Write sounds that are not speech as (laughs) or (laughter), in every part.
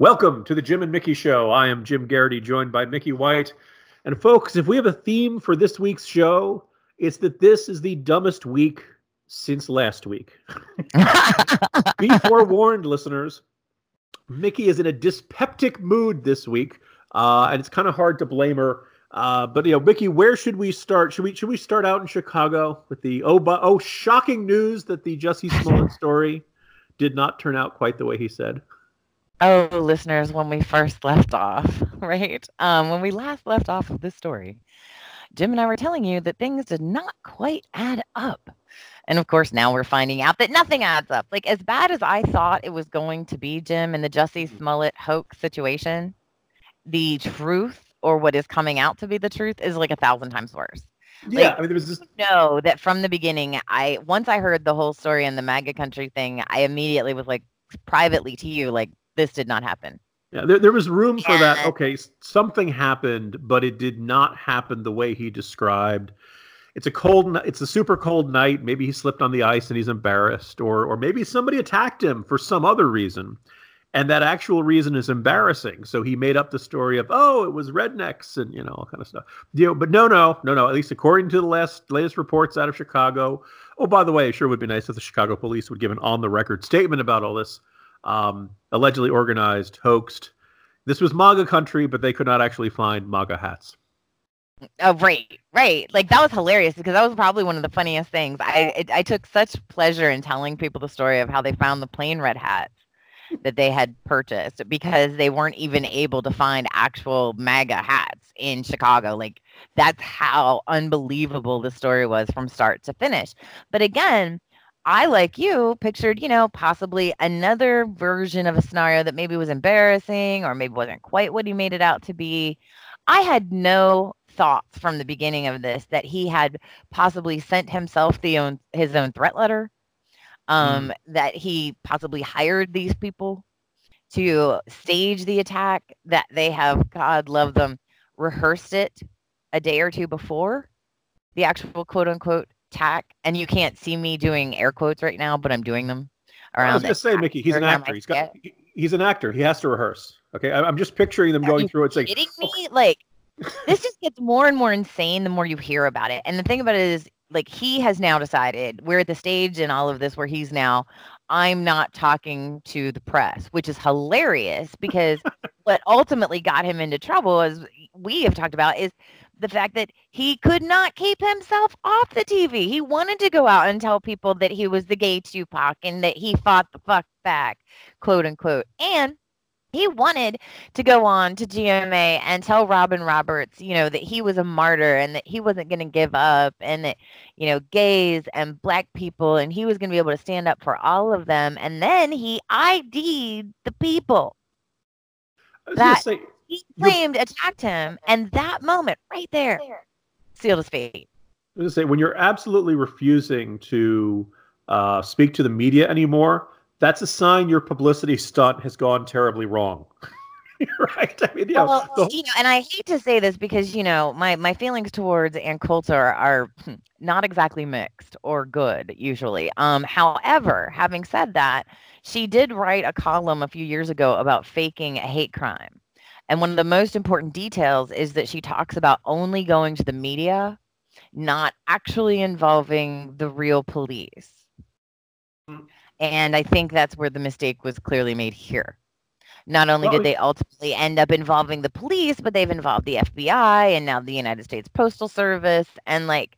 Welcome to the Jim and Mickey Show. I am Jim Garrity, joined by Mickey White. And folks, if we have a theme for this week's show, it's that this is the dumbest week since last week. (laughs) Be forewarned, listeners. Mickey is in a dyspeptic mood this week, uh, and it's kind of hard to blame her. Uh, but you know, Mickey, where should we start? Should we should we start out in Chicago with the oh oh shocking news that the Jussie Smollett story did not turn out quite the way he said? Oh, listeners, when we first left off, (laughs) right? Um, when we last left off of this story, Jim and I were telling you that things did not quite add up. And of course, now we're finding out that nothing adds up. Like, as bad as I thought it was going to be, Jim, in the Jussie mm. Smollett hoax situation, the truth or what is coming out to be the truth is like a thousand times worse. Yeah, like, I mean, there was this. No, that from the beginning, I once I heard the whole story and the MAGA country thing, I immediately was like, privately to you, like, this did not happen. Yeah, there, there was room for that. Okay, something happened, but it did not happen the way he described. It's a cold, it's a super cold night. Maybe he slipped on the ice and he's embarrassed, or or maybe somebody attacked him for some other reason, and that actual reason is embarrassing. So he made up the story of, oh, it was rednecks and you know all kind of stuff. You know, but no, no, no, no. At least according to the last latest reports out of Chicago. Oh, by the way, it sure would be nice if the Chicago police would give an on the record statement about all this um, allegedly organized, hoaxed. This was MAGA country, but they could not actually find MAGA hats. Oh, right, right. Like that was hilarious because that was probably one of the funniest things. I it, I took such pleasure in telling people the story of how they found the plain red hats that they had purchased because they weren't even able to find actual MAGA hats in Chicago. Like that's how unbelievable the story was from start to finish. But again, I, like you, pictured, you know, possibly another version of a scenario that maybe was embarrassing or maybe wasn't quite what he made it out to be. I had no thoughts from the beginning of this that he had possibly sent himself the own his own threat letter, um, mm. that he possibly hired these people to stage the attack, that they have, God love them, rehearsed it a day or two before the actual quote unquote tack, and you can't see me doing air quotes right now, but I'm doing them around. I was going to say, Mickey, he's an actor. He's got. He's an actor. He has to rehearse. Okay, I'm just picturing them Are going through. It's like kidding oh. me? Like (laughs) this just gets more and more insane the more you hear about it. And the thing about it is, like, he has now decided we're at the stage in all of this where he's now. I'm not talking to the press, which is hilarious because (laughs) what ultimately got him into trouble, as we have talked about, is the fact that he could not keep himself off the TV. He wanted to go out and tell people that he was the gay Tupac and that he fought the fuck back, quote unquote. And he wanted to go on to GMA and tell Robin Roberts, you know, that he was a martyr and that he wasn't going to give up and that, you know, gays and black people and he was going to be able to stand up for all of them. And then he ID'd the people. That, say, he claimed attacked him, and that moment right there sealed his fate. I was say when you're absolutely refusing to uh, speak to the media anymore, that's a sign your publicity stunt has gone terribly wrong. (laughs) right? I mean, yeah. Well, the... you know, and I hate to say this because you know my my feelings towards Ann Coulter are, are not exactly mixed or good usually. Um, however, having said that, she did write a column a few years ago about faking a hate crime. And one of the most important details is that she talks about only going to the media, not actually involving the real police. And I think that's where the mistake was clearly made here. Not only did they ultimately end up involving the police, but they've involved the FBI and now the United States Postal Service. And like,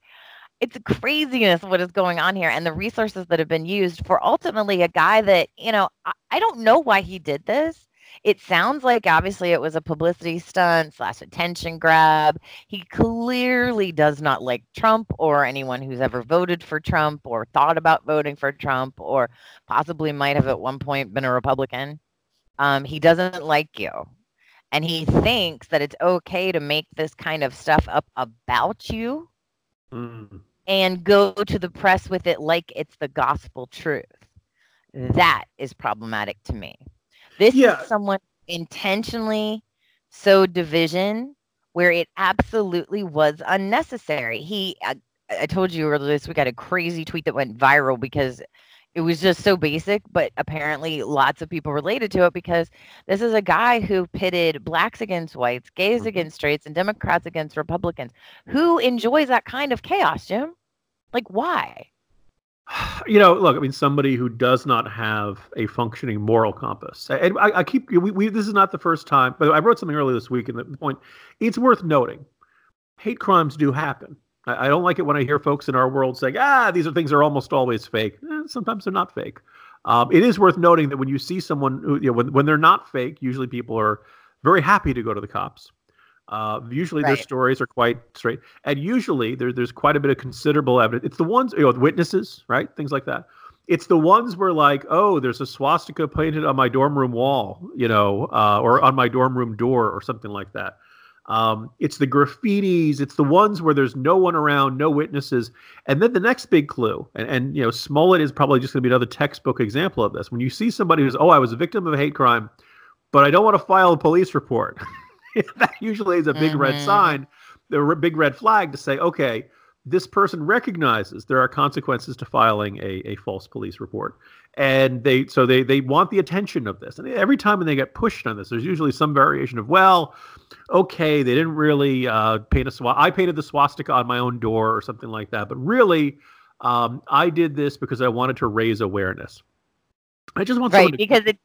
it's craziness what is going on here and the resources that have been used for ultimately a guy that, you know, I, I don't know why he did this it sounds like obviously it was a publicity stunt slash attention grab. He clearly does not like Trump or anyone who's ever voted for Trump or thought about voting for Trump or possibly might have at one point been a Republican. Um, he doesn't like you. And he thinks that it's okay to make this kind of stuff up about you mm. and go to the press with it like it's the gospel truth. That is problematic to me. This yeah. is someone intentionally sowed division where it absolutely was unnecessary. He, I, I told you earlier this week, I had a crazy tweet that went viral because it was just so basic, but apparently lots of people related to it because this is a guy who pitted blacks against whites, gays mm-hmm. against straights, and Democrats against Republicans. Who enjoys that kind of chaos, Jim? Like, why? You know, look, I mean, somebody who does not have a functioning moral compass. And I, I keep, we, we, this is not the first time, but I wrote something earlier this week, and the point, it's worth noting hate crimes do happen. I, I, don't like it when I hear folks in our world saying, ah, these are things are almost always fake. Eh, sometimes they're not fake. Um, it is worth noting that when you see someone, who, you know, when, when they're not fake, usually people are very happy to go to the cops. Uh, usually right. their stories are quite straight, and usually there, there's quite a bit of considerable evidence. It's the ones, you know, witnesses, right, things like that. It's the ones where like, oh, there's a swastika painted on my dorm room wall, you know, uh, or on my dorm room door, or something like that. Um, it's the graffitis. It's the ones where there's no one around, no witnesses. And then the next big clue, and, and you know, Smollett is probably just going to be another textbook example of this. When you see somebody who's, oh, I was a victim of a hate crime, but I don't want to file a police report. (laughs) (laughs) that usually is a big mm-hmm. red sign, the big red flag to say, okay, this person recognizes there are consequences to filing a, a false police report. And they so they they want the attention of this. And every time when they get pushed on this there's usually some variation of well okay they didn't really uh, paint a swastika i painted the swastika on my own door or something like that. But really um, i did this because i wanted to raise awareness. I just want right to- because it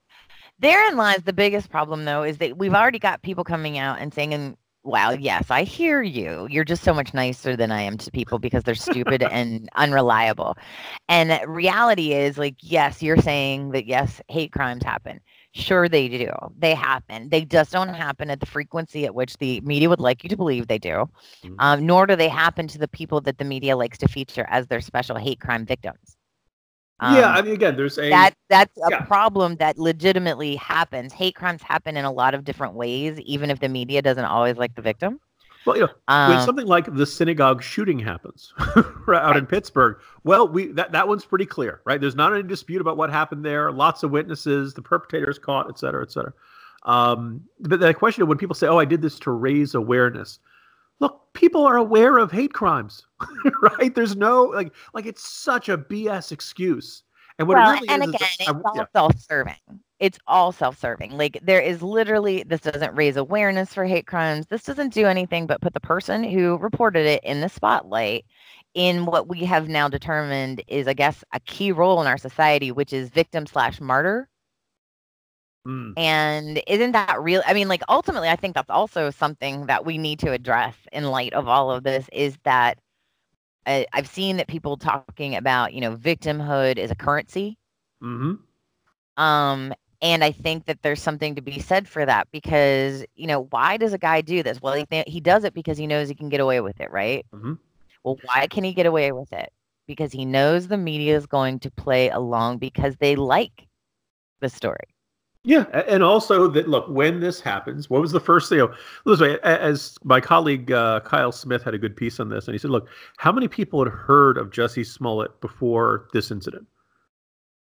therein lies the biggest problem though is that we've already got people coming out and saying and well, yes, I hear you. You're just so much nicer than I am to people because they're stupid (laughs) and unreliable. And reality is like, yes, you're saying that yes, hate crimes happen. Sure, they do. They happen. They just don't happen at the frequency at which the media would like you to believe they do, mm-hmm. um, nor do they happen to the people that the media likes to feature as their special hate crime victims. Um, yeah, I mean, again, there's a that that's a yeah. problem that legitimately happens. Hate crimes happen in a lot of different ways, even if the media doesn't always like the victim. Well, you know, um, when something like the synagogue shooting happens (laughs) out right. in Pittsburgh, well, we that, that one's pretty clear, right? There's not any dispute about what happened there. Lots of witnesses, the perpetrators caught, et cetera, et cetera. Um, but the question of when people say, "Oh, I did this to raise awareness," people are aware of hate crimes, (laughs) right? There's no like like it's such a BS excuse. And what well, really and is, again, is it's all yeah. self-serving. It's all self-serving. Like there is literally this doesn't raise awareness for hate crimes. This doesn't do anything but put the person who reported it in the spotlight in what we have now determined is, I guess, a key role in our society, which is victim slash martyr. Mm. And isn't that real? I mean, like ultimately, I think that's also something that we need to address in light of all of this is that uh, I've seen that people talking about, you know, victimhood is a currency. Mm-hmm. Um, and I think that there's something to be said for that because, you know, why does a guy do this? Well, he, th- he does it because he knows he can get away with it, right? Mm-hmm. Well, why can he get away with it? Because he knows the media is going to play along because they like the story. Yeah, and also that look when this happens, what was the first thing? You know, as my colleague uh, Kyle Smith had a good piece on this, and he said, "Look, how many people had heard of Jussie Smollett before this incident?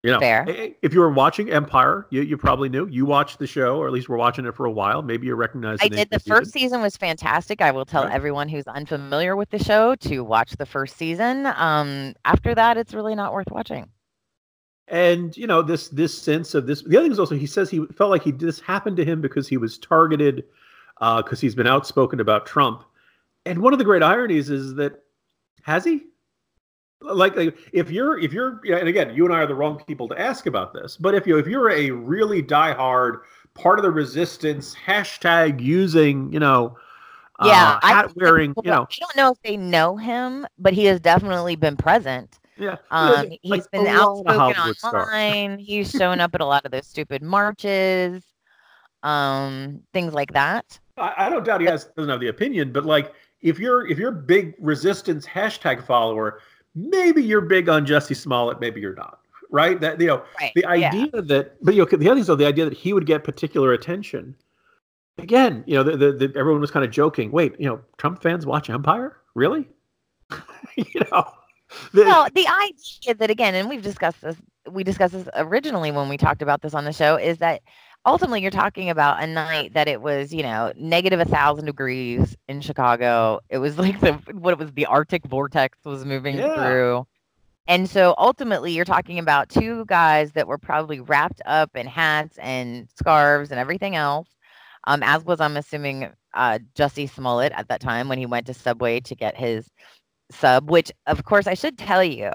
You know, Fair. if you were watching Empire, you, you probably knew. You watched the show, or at least were watching it for a while. Maybe you recognize. I did. The first season was fantastic. I will tell right. everyone who's unfamiliar with the show to watch the first season. Um, after that, it's really not worth watching and you know this this sense of this the other thing is also he says he felt like he this happened to him because he was targeted because uh, he's been outspoken about trump. And one of the great ironies is that has he? Like, like if you're if you're and again you and i are the wrong people to ask about this but if you if you're a really diehard part of the resistance hashtag using you know yeah uh, hat wearing you know. I don't know if they know him but he has definitely been present yeah. Um, (laughs) he's like been outspoken online. he's (laughs) shown up at a lot of those stupid marches, um, things like that. I, I don't doubt he has doesn't have the opinion, but like if you're if you're big resistance hashtag follower, maybe you're big on Jussie Smollett, maybe you're not. Right? That you know, right. the idea yeah. that but you know the other thing is though, the idea that he would get particular attention. Again, you know, the, the, the everyone was kind of joking. Wait, you know, Trump fans watch Empire? Really? (laughs) you know, well, the idea that again, and we've discussed this, we discussed this originally when we talked about this on the show, is that ultimately you're talking about a night that it was, you know, negative a thousand degrees in Chicago. It was (laughs) like the what it was the Arctic vortex was moving yeah. through. And so ultimately, you're talking about two guys that were probably wrapped up in hats and scarves and everything else, um, as was, I'm assuming, uh, Jussie Smollett at that time when he went to Subway to get his sub, which, of course, I should tell you,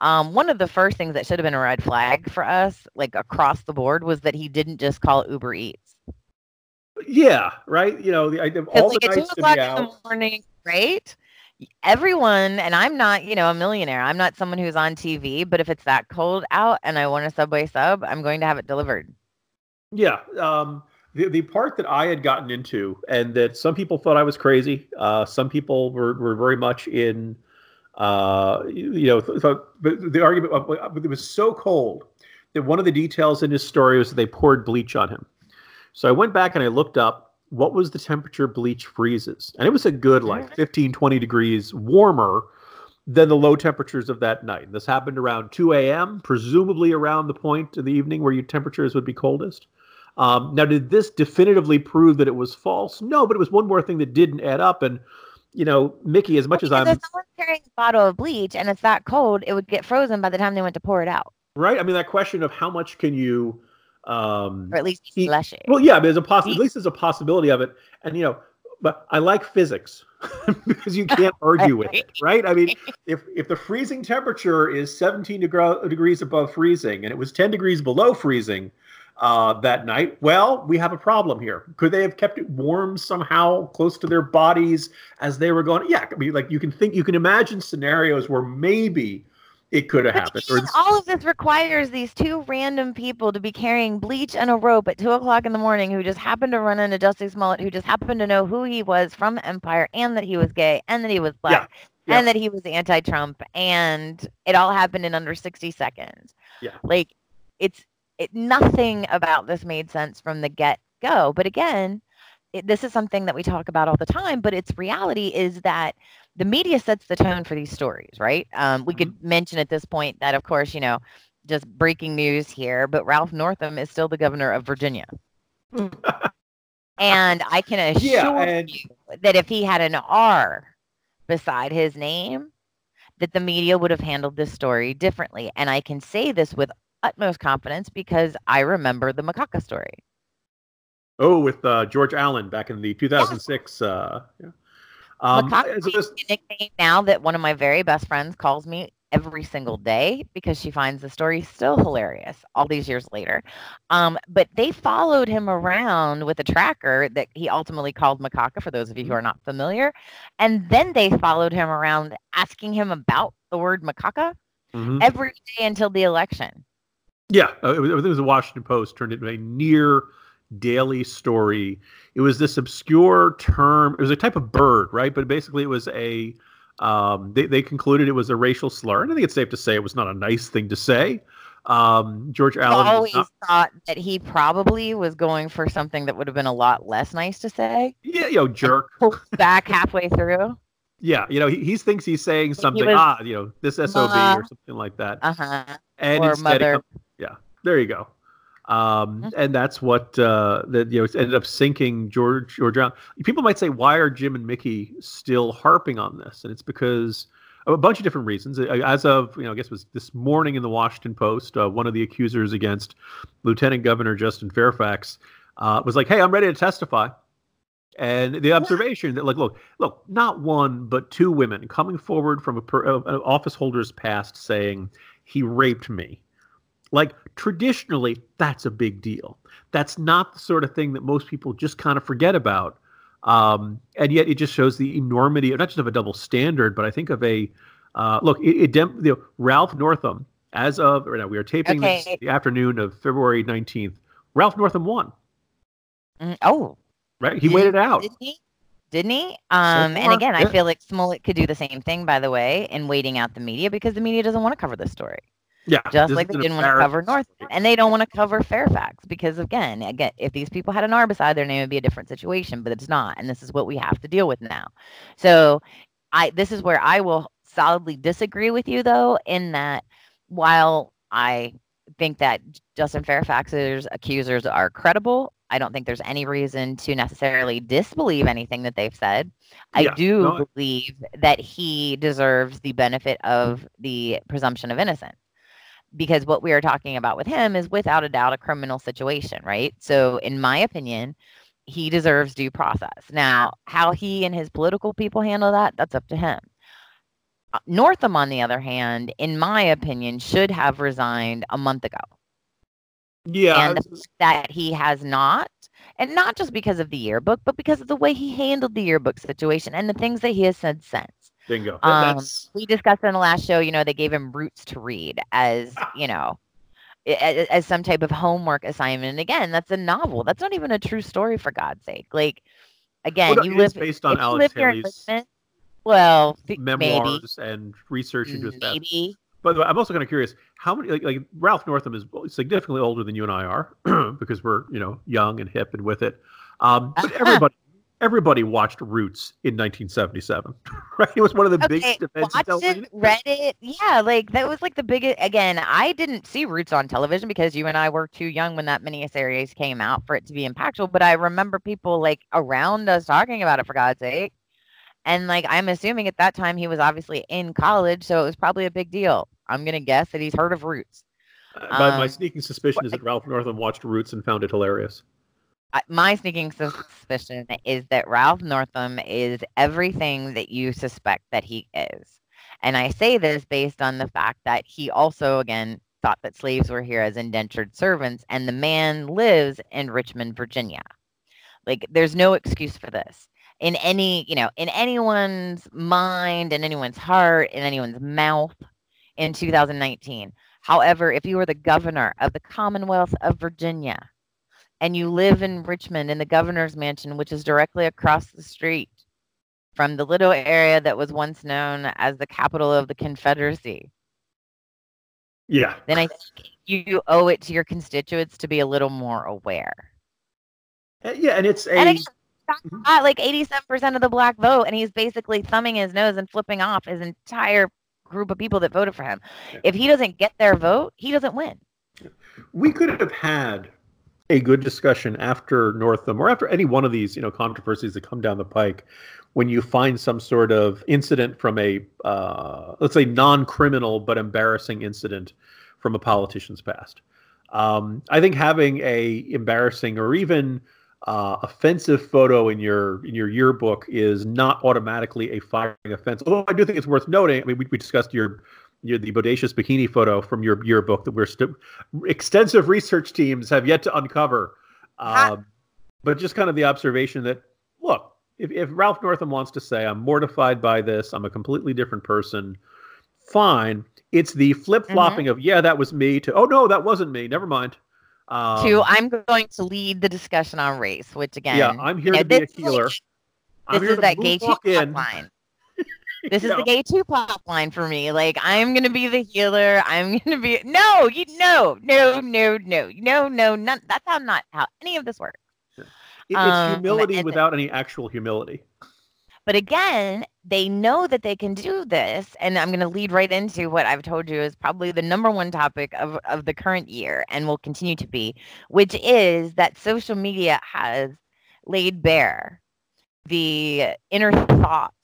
um, one of the first things that should have been a red flag for us, like across the board, was that he didn't just call Uber Eats. Yeah, right. You know, the, all like the at two o'clock in the morning, right? everyone and i'm not you know a millionaire i'm not someone who's on tv but if it's that cold out and i want a subway sub i'm going to have it delivered yeah um the, the part that i had gotten into and that some people thought i was crazy uh some people were, were very much in uh you know thought, but the argument it was so cold that one of the details in his story was that they poured bleach on him so i went back and i looked up what was the temperature bleach freezes? And it was a good like 15, 20 degrees warmer than the low temperatures of that night. And This happened around 2 a.m., presumably around the point in the evening where your temperatures would be coldest. Um, now, did this definitively prove that it was false? No, but it was one more thing that didn't add up. And, you know, Mickey, as much well, as I'm. If someone's carrying a bottle of bleach and it's that cold, it would get frozen by the time they went to pour it out. Right. I mean, that question of how much can you um, or at least he, flesh it. Well, yeah, there's a poss- at least there's a possibility of it. And you know, but I like physics (laughs) because you can't (laughs) argue with it, right? I mean, (laughs) if if the freezing temperature is 17 deg- degrees above freezing and it was 10 degrees below freezing uh, that night, well, we have a problem here. Could they have kept it warm somehow, close to their bodies as they were going? Yeah, I mean, like you can think, you can imagine scenarios where maybe it could have happened. Or, all of this requires these two random people to be carrying bleach and a rope at two o'clock in the morning who just happened to run into Jussie Smollett, who just happened to know who he was from Empire and that he was gay and that he was black. Yeah. Yeah. And that he was anti-Trump, and it all happened in under sixty seconds. Yeah, like it's it. Nothing about this made sense from the get go. But again, it, this is something that we talk about all the time. But its reality is that the media sets the tone for these stories, right? Um, we mm-hmm. could mention at this point that, of course, you know, just breaking news here, but Ralph Northam is still the governor of Virginia. and I can (laughs) assure yeah, and- you that if he had an R beside his name, that the media would have handled this story differently. And I can say this with utmost confidence because I remember the macaca story. Oh, with uh, George Allen back in the 2006. Yes. Uh, yeah. Um, just... nickname now that one of my very best friends calls me every single day because she finds the story still hilarious all these years later. Um, but they followed him around with a tracker that he ultimately called Macaca, for those of you who mm-hmm. are not familiar. And then they followed him around asking him about the word macaca mm-hmm. every day until the election. Yeah, uh, it was, it was the Washington Post turned into a near daily story. It was this obscure term. It was a type of bird, right? But basically, it was a. Um, they they concluded it was a racial slur, and I think it's safe to say it was not a nice thing to say. Um, George Allen always not, thought that he probably was going for something that would have been a lot less nice to say. Yeah, you know, jerk. Back halfway through. Yeah, you know, he, he thinks he's saying something. Was, ah, you know, this sob uh, or something like that. Uh huh. And or mother. Comes, yeah, there you go. Um, and that's what uh, that you know ended up sinking George George Allen. People might say, why are Jim and Mickey still harping on this? And it's because of a bunch of different reasons. As of you know, I guess it was this morning in the Washington Post, uh, one of the accusers against Lieutenant Governor Justin Fairfax uh, was like, "Hey, I'm ready to testify." And the observation that, like, look, look, not one but two women coming forward from a, per, uh, an office holder's past saying he raped me like traditionally, that's a big deal. That's not the sort of thing that most people just kind of forget about. Um, and yet it just shows the enormity, of not just of a double standard, but I think of a uh, look. It, it you know, Ralph Northam, as of right now, we are taping okay. this the afternoon of February nineteenth. Ralph Northam won. Mm, oh, right. He Did, waited out. Didn't he? Didn't he? Um, so and again, yeah. I feel like Smollett could do the same thing, by the way, in waiting out the media because the media doesn't want to cover this story. Yeah. Just like they didn't want to cover North and they don't want to cover Fairfax because again, again, if these people had an R beside their name, it'd be a different situation, but it's not. And this is what we have to deal with now. So I this is where I will solidly disagree with you though, in that while I think that Justin Fairfax's accusers are credible, I don't think there's any reason to necessarily disbelieve anything that they've said. I Yeah, do no, believe that he deserves the benefit of the presumption of innocence because what we are talking about with him is without a doubt a criminal situation, right? So, in my opinion, he deserves due process. Now, how he and his political people handle that, that's up to him. Uh, Northam, on the other hand, in my opinion, should have resigned a month ago Yeah, and that he has not and not just because of the yearbook but because of the way he handled the yearbook situation and the things that he has said since bingo. um, That's we discussed in the last show you know they gave him roots to read as (sighs) you know i- a- as some type of homework assignment and again that's a novel that's not even a true story for god's sake like again well, you live based on if you Alex live Haley's well th- maybe and research into his past. maybe By the way, I'm also kind of curious how many like, like Ralph Northam is significantly older than you and I are (clears throat) because we're you know young and hip and with it. Um, but (laughs) everybody everybody watched Roots in 1977, (laughs) right? It was one of the Okay, biggest events watched it, read it. Yeah, like that was like the biggest. Again, I didn't see Roots on television because you and I were too young when that miniseries came out for it to be impactful. But I remember people like around us talking about it for God's sake. And like I'm assuming at that time he was obviously in college, so it was probably a big deal. I'm gonna guess that he's heard of Roots. Uh, my, my um, sneaking suspicion is that Ralph Northam watched Roots and found it hilarious. My sneaking suspicion is that Ralph Northam is everything that you suspect that he is. And I say this based on the fact that he also, again, thought that slaves were here as indentured servants, and the man lives in Richmond, Virginia. Like, there's no excuse for this. In any, you know, in anyone's mind, in anyone's heart, in anyone's mouth in 2019. However, if you were the governor of the Commonwealth of Virginia, and you live in Richmond in the governor's mansion, which is directly across the street from the little area that was once known as the capital of the Confederacy, Yeah, then I think you owe it to your constituents to be a little more aware. Uh, yeah, and it's a And again, Mhm. got like 87% of the black vote, and he's basically thumbing his nose and flipping off his entire group of people that voted for him. Yeah. If he doesn't get their vote, he doesn't win. we could have had a good discussion after Northam or after any one of these, you know, controversies that come down the pike when you find some sort of incident from a uh, let's say non-criminal but embarrassing incident from a politician's past. Um, I think having a embarrassing or even uh, offensive photo in your in your yearbook is not automatically a firing offense. Although I do think it's worth noting. I mean, we, we discussed your your the bodacious bikini photo from your yearbook that we're still extensive research teams have yet to uncover. Um, but just kind of the observation that look, if, if Ralph Northam wants to say I'm mortified by this, I'm a completely different person, fine. It's the flip flopping of yeah, that was me to oh no, that wasn't me. Never mind. Um, to I'm going to lead the discussion on race, which again, yeah, I'm here you know, to be a like- healer. I'm this here is that gay in. line. This is Yeah. the gay two Tupac line for me. Like I'm gonna be the healer. I'm (laughs) gonna be no, you no, no, no, no, no, no, none. That's how not how any of this works. It- it's Um, humility and- without any actual humility. But again, they know that they can do this, and I'm gonna lead right into what I've told you is probably the number one topic of of the current year, and will continue to be, which is that social media has laid bare the inner thoughts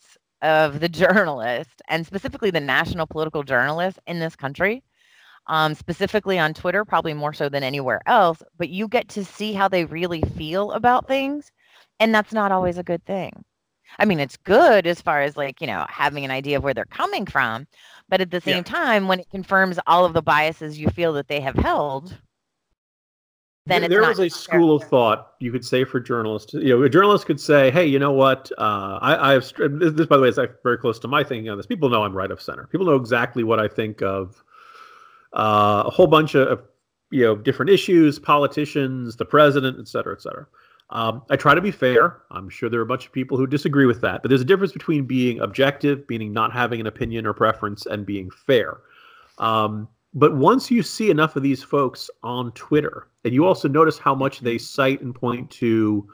of the journalist and specifically the national political journalists in this country um, specifically on twitter probably more so than anywhere else but you get to see how they really feel about things and that's not always a good thing i mean it's good as far as like you know having an idea of where they're coming from but at the same Yeah. time when it confirms all of the biases you feel that they have held then there it's there not was a school of thought you could say for journalists. You know, a journalist could say, "Hey, you know what? Uh, I, I have str- this, this, by the way, is very close to my thinking on this. People know I'm right of center. People know exactly what I think of uh, a whole bunch of you know different issues, politicians, the president, et cetera, et cetera. Um, I try to be fair. I'm sure there are a bunch of people who disagree with that, but there's a difference between being objective, meaning not having an opinion or preference, and being fair. Um, but once you see enough of these folks on Twitter, and you also notice how much they cite and point to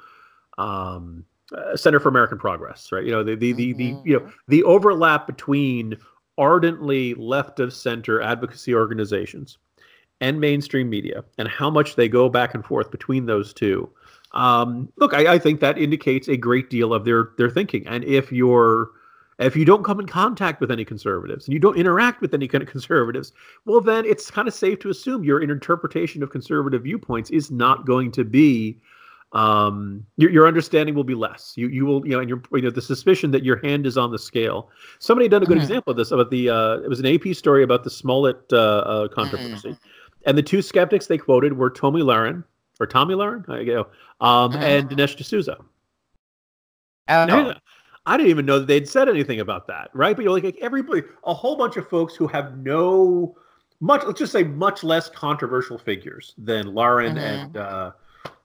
um, uh, Center for American Progress, right? You know, the the, the, the you know the overlap between ardently left of center advocacy organizations and mainstream media and how much they go back and forth between those two, um, look, I, I, think that indicates a great deal of their their thinking. And if you're if you don't come in contact with any conservatives and you don't interact with any kind of conservatives, well, then it's kind of safe to assume your interpretation of conservative viewpoints is not going to be um, your, your understanding will be less. You you will you know, and your you know the suspicion that your hand is on the scale. Somebody done a good mm-hmm. example of this about the uh, it was an AP story about the Smollett uh, uh, controversy, mm-hmm. and the two skeptics they quoted were Tomi Lahren or Tomi Lahren, I go, um, mm-hmm. and Dinesh D'Souza. Oh no. I didn't even know that they'd said anything about that, right? But you're like, like everybody, a whole bunch of folks who have no much, let's just say, much less controversial figures than Lahren mm-hmm. and uh,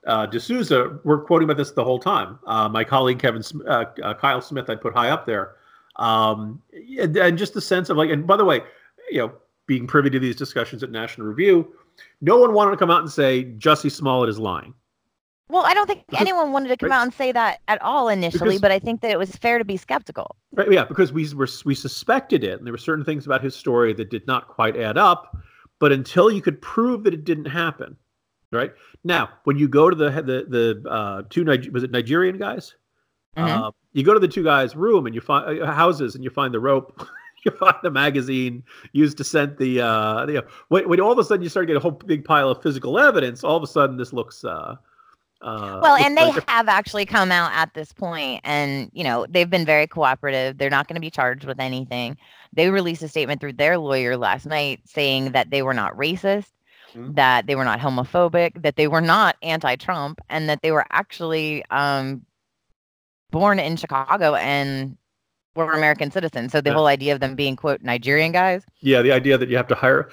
uh, D'Souza were quoting about this the whole time. Uh, my colleague Kevin uh, uh, Kyle Smith, I put high up there, um, and, and, just the sense of like. And by the way, you know, being privy to these discussions at National Review, no one wanted to come out and say Jussie Smollett is lying. Well, I don't think because, anyone wanted to come right? out and say that at all initially, because, but I think that it was fair to be skeptical. Right? Yeah, because we were we suspected it, and there were certain things about his story that did not quite add up. But until you could prove that it didn't happen, right? Now, when you go to the the the uh, two was it Nigerian guys? Mm-hmm. Uh, you go to the two guys' room and you find uh, houses and you find the rope. (laughs) you find the magazine used to send the uh, you know, when, when all of a sudden you start getting a whole big pile of physical evidence, all of a sudden this looks uh, uh, well, and they have actually come out at this point, and you know they've been very cooperative. They're not going to be charged with anything. They released a statement through their lawyer last night saying that they were not racist, mm-hmm. that they were not homophobic, that they were not anti-Trump, and that they were actually um, born in Chicago and were American citizens. So the yeah. whole idea of them being quote Nigerian guys. Yeah, the idea that you have to hire.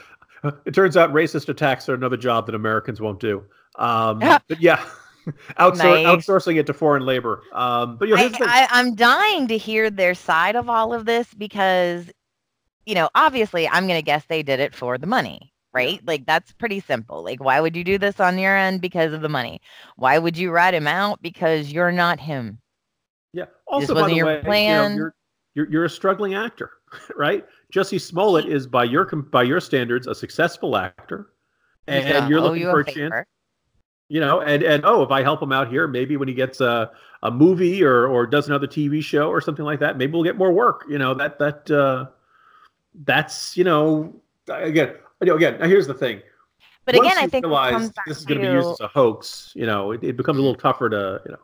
It turns out racist attacks are another job that Americans won't do. Um, (laughs) but yeah. (laughs) Outsour- nice. outsourcing it to foreign labor. Um, but you know, I, I, I'm dying to hear their side of all of this because, you know, obviously, I'm going to guess they did it for the money, right? Like that's pretty simple. Like, why would you do this on your end because of the money? Why would you rat him out because you're not him? Yeah. Also, by the way, plan. You know, you're, you're you're a struggling actor, (laughs) right? Jussie Smollett is by your by your standards a successful actor, and, and you're looking you for a, a chance you know and and oh if i help him out here maybe when he gets a, a movie or or does another tv show or something like that maybe we'll get more work you know that that uh that's you know again again now here's the thing. But Once again i think this is going to be used as a hoax you know it, it becomes a little tougher to you know.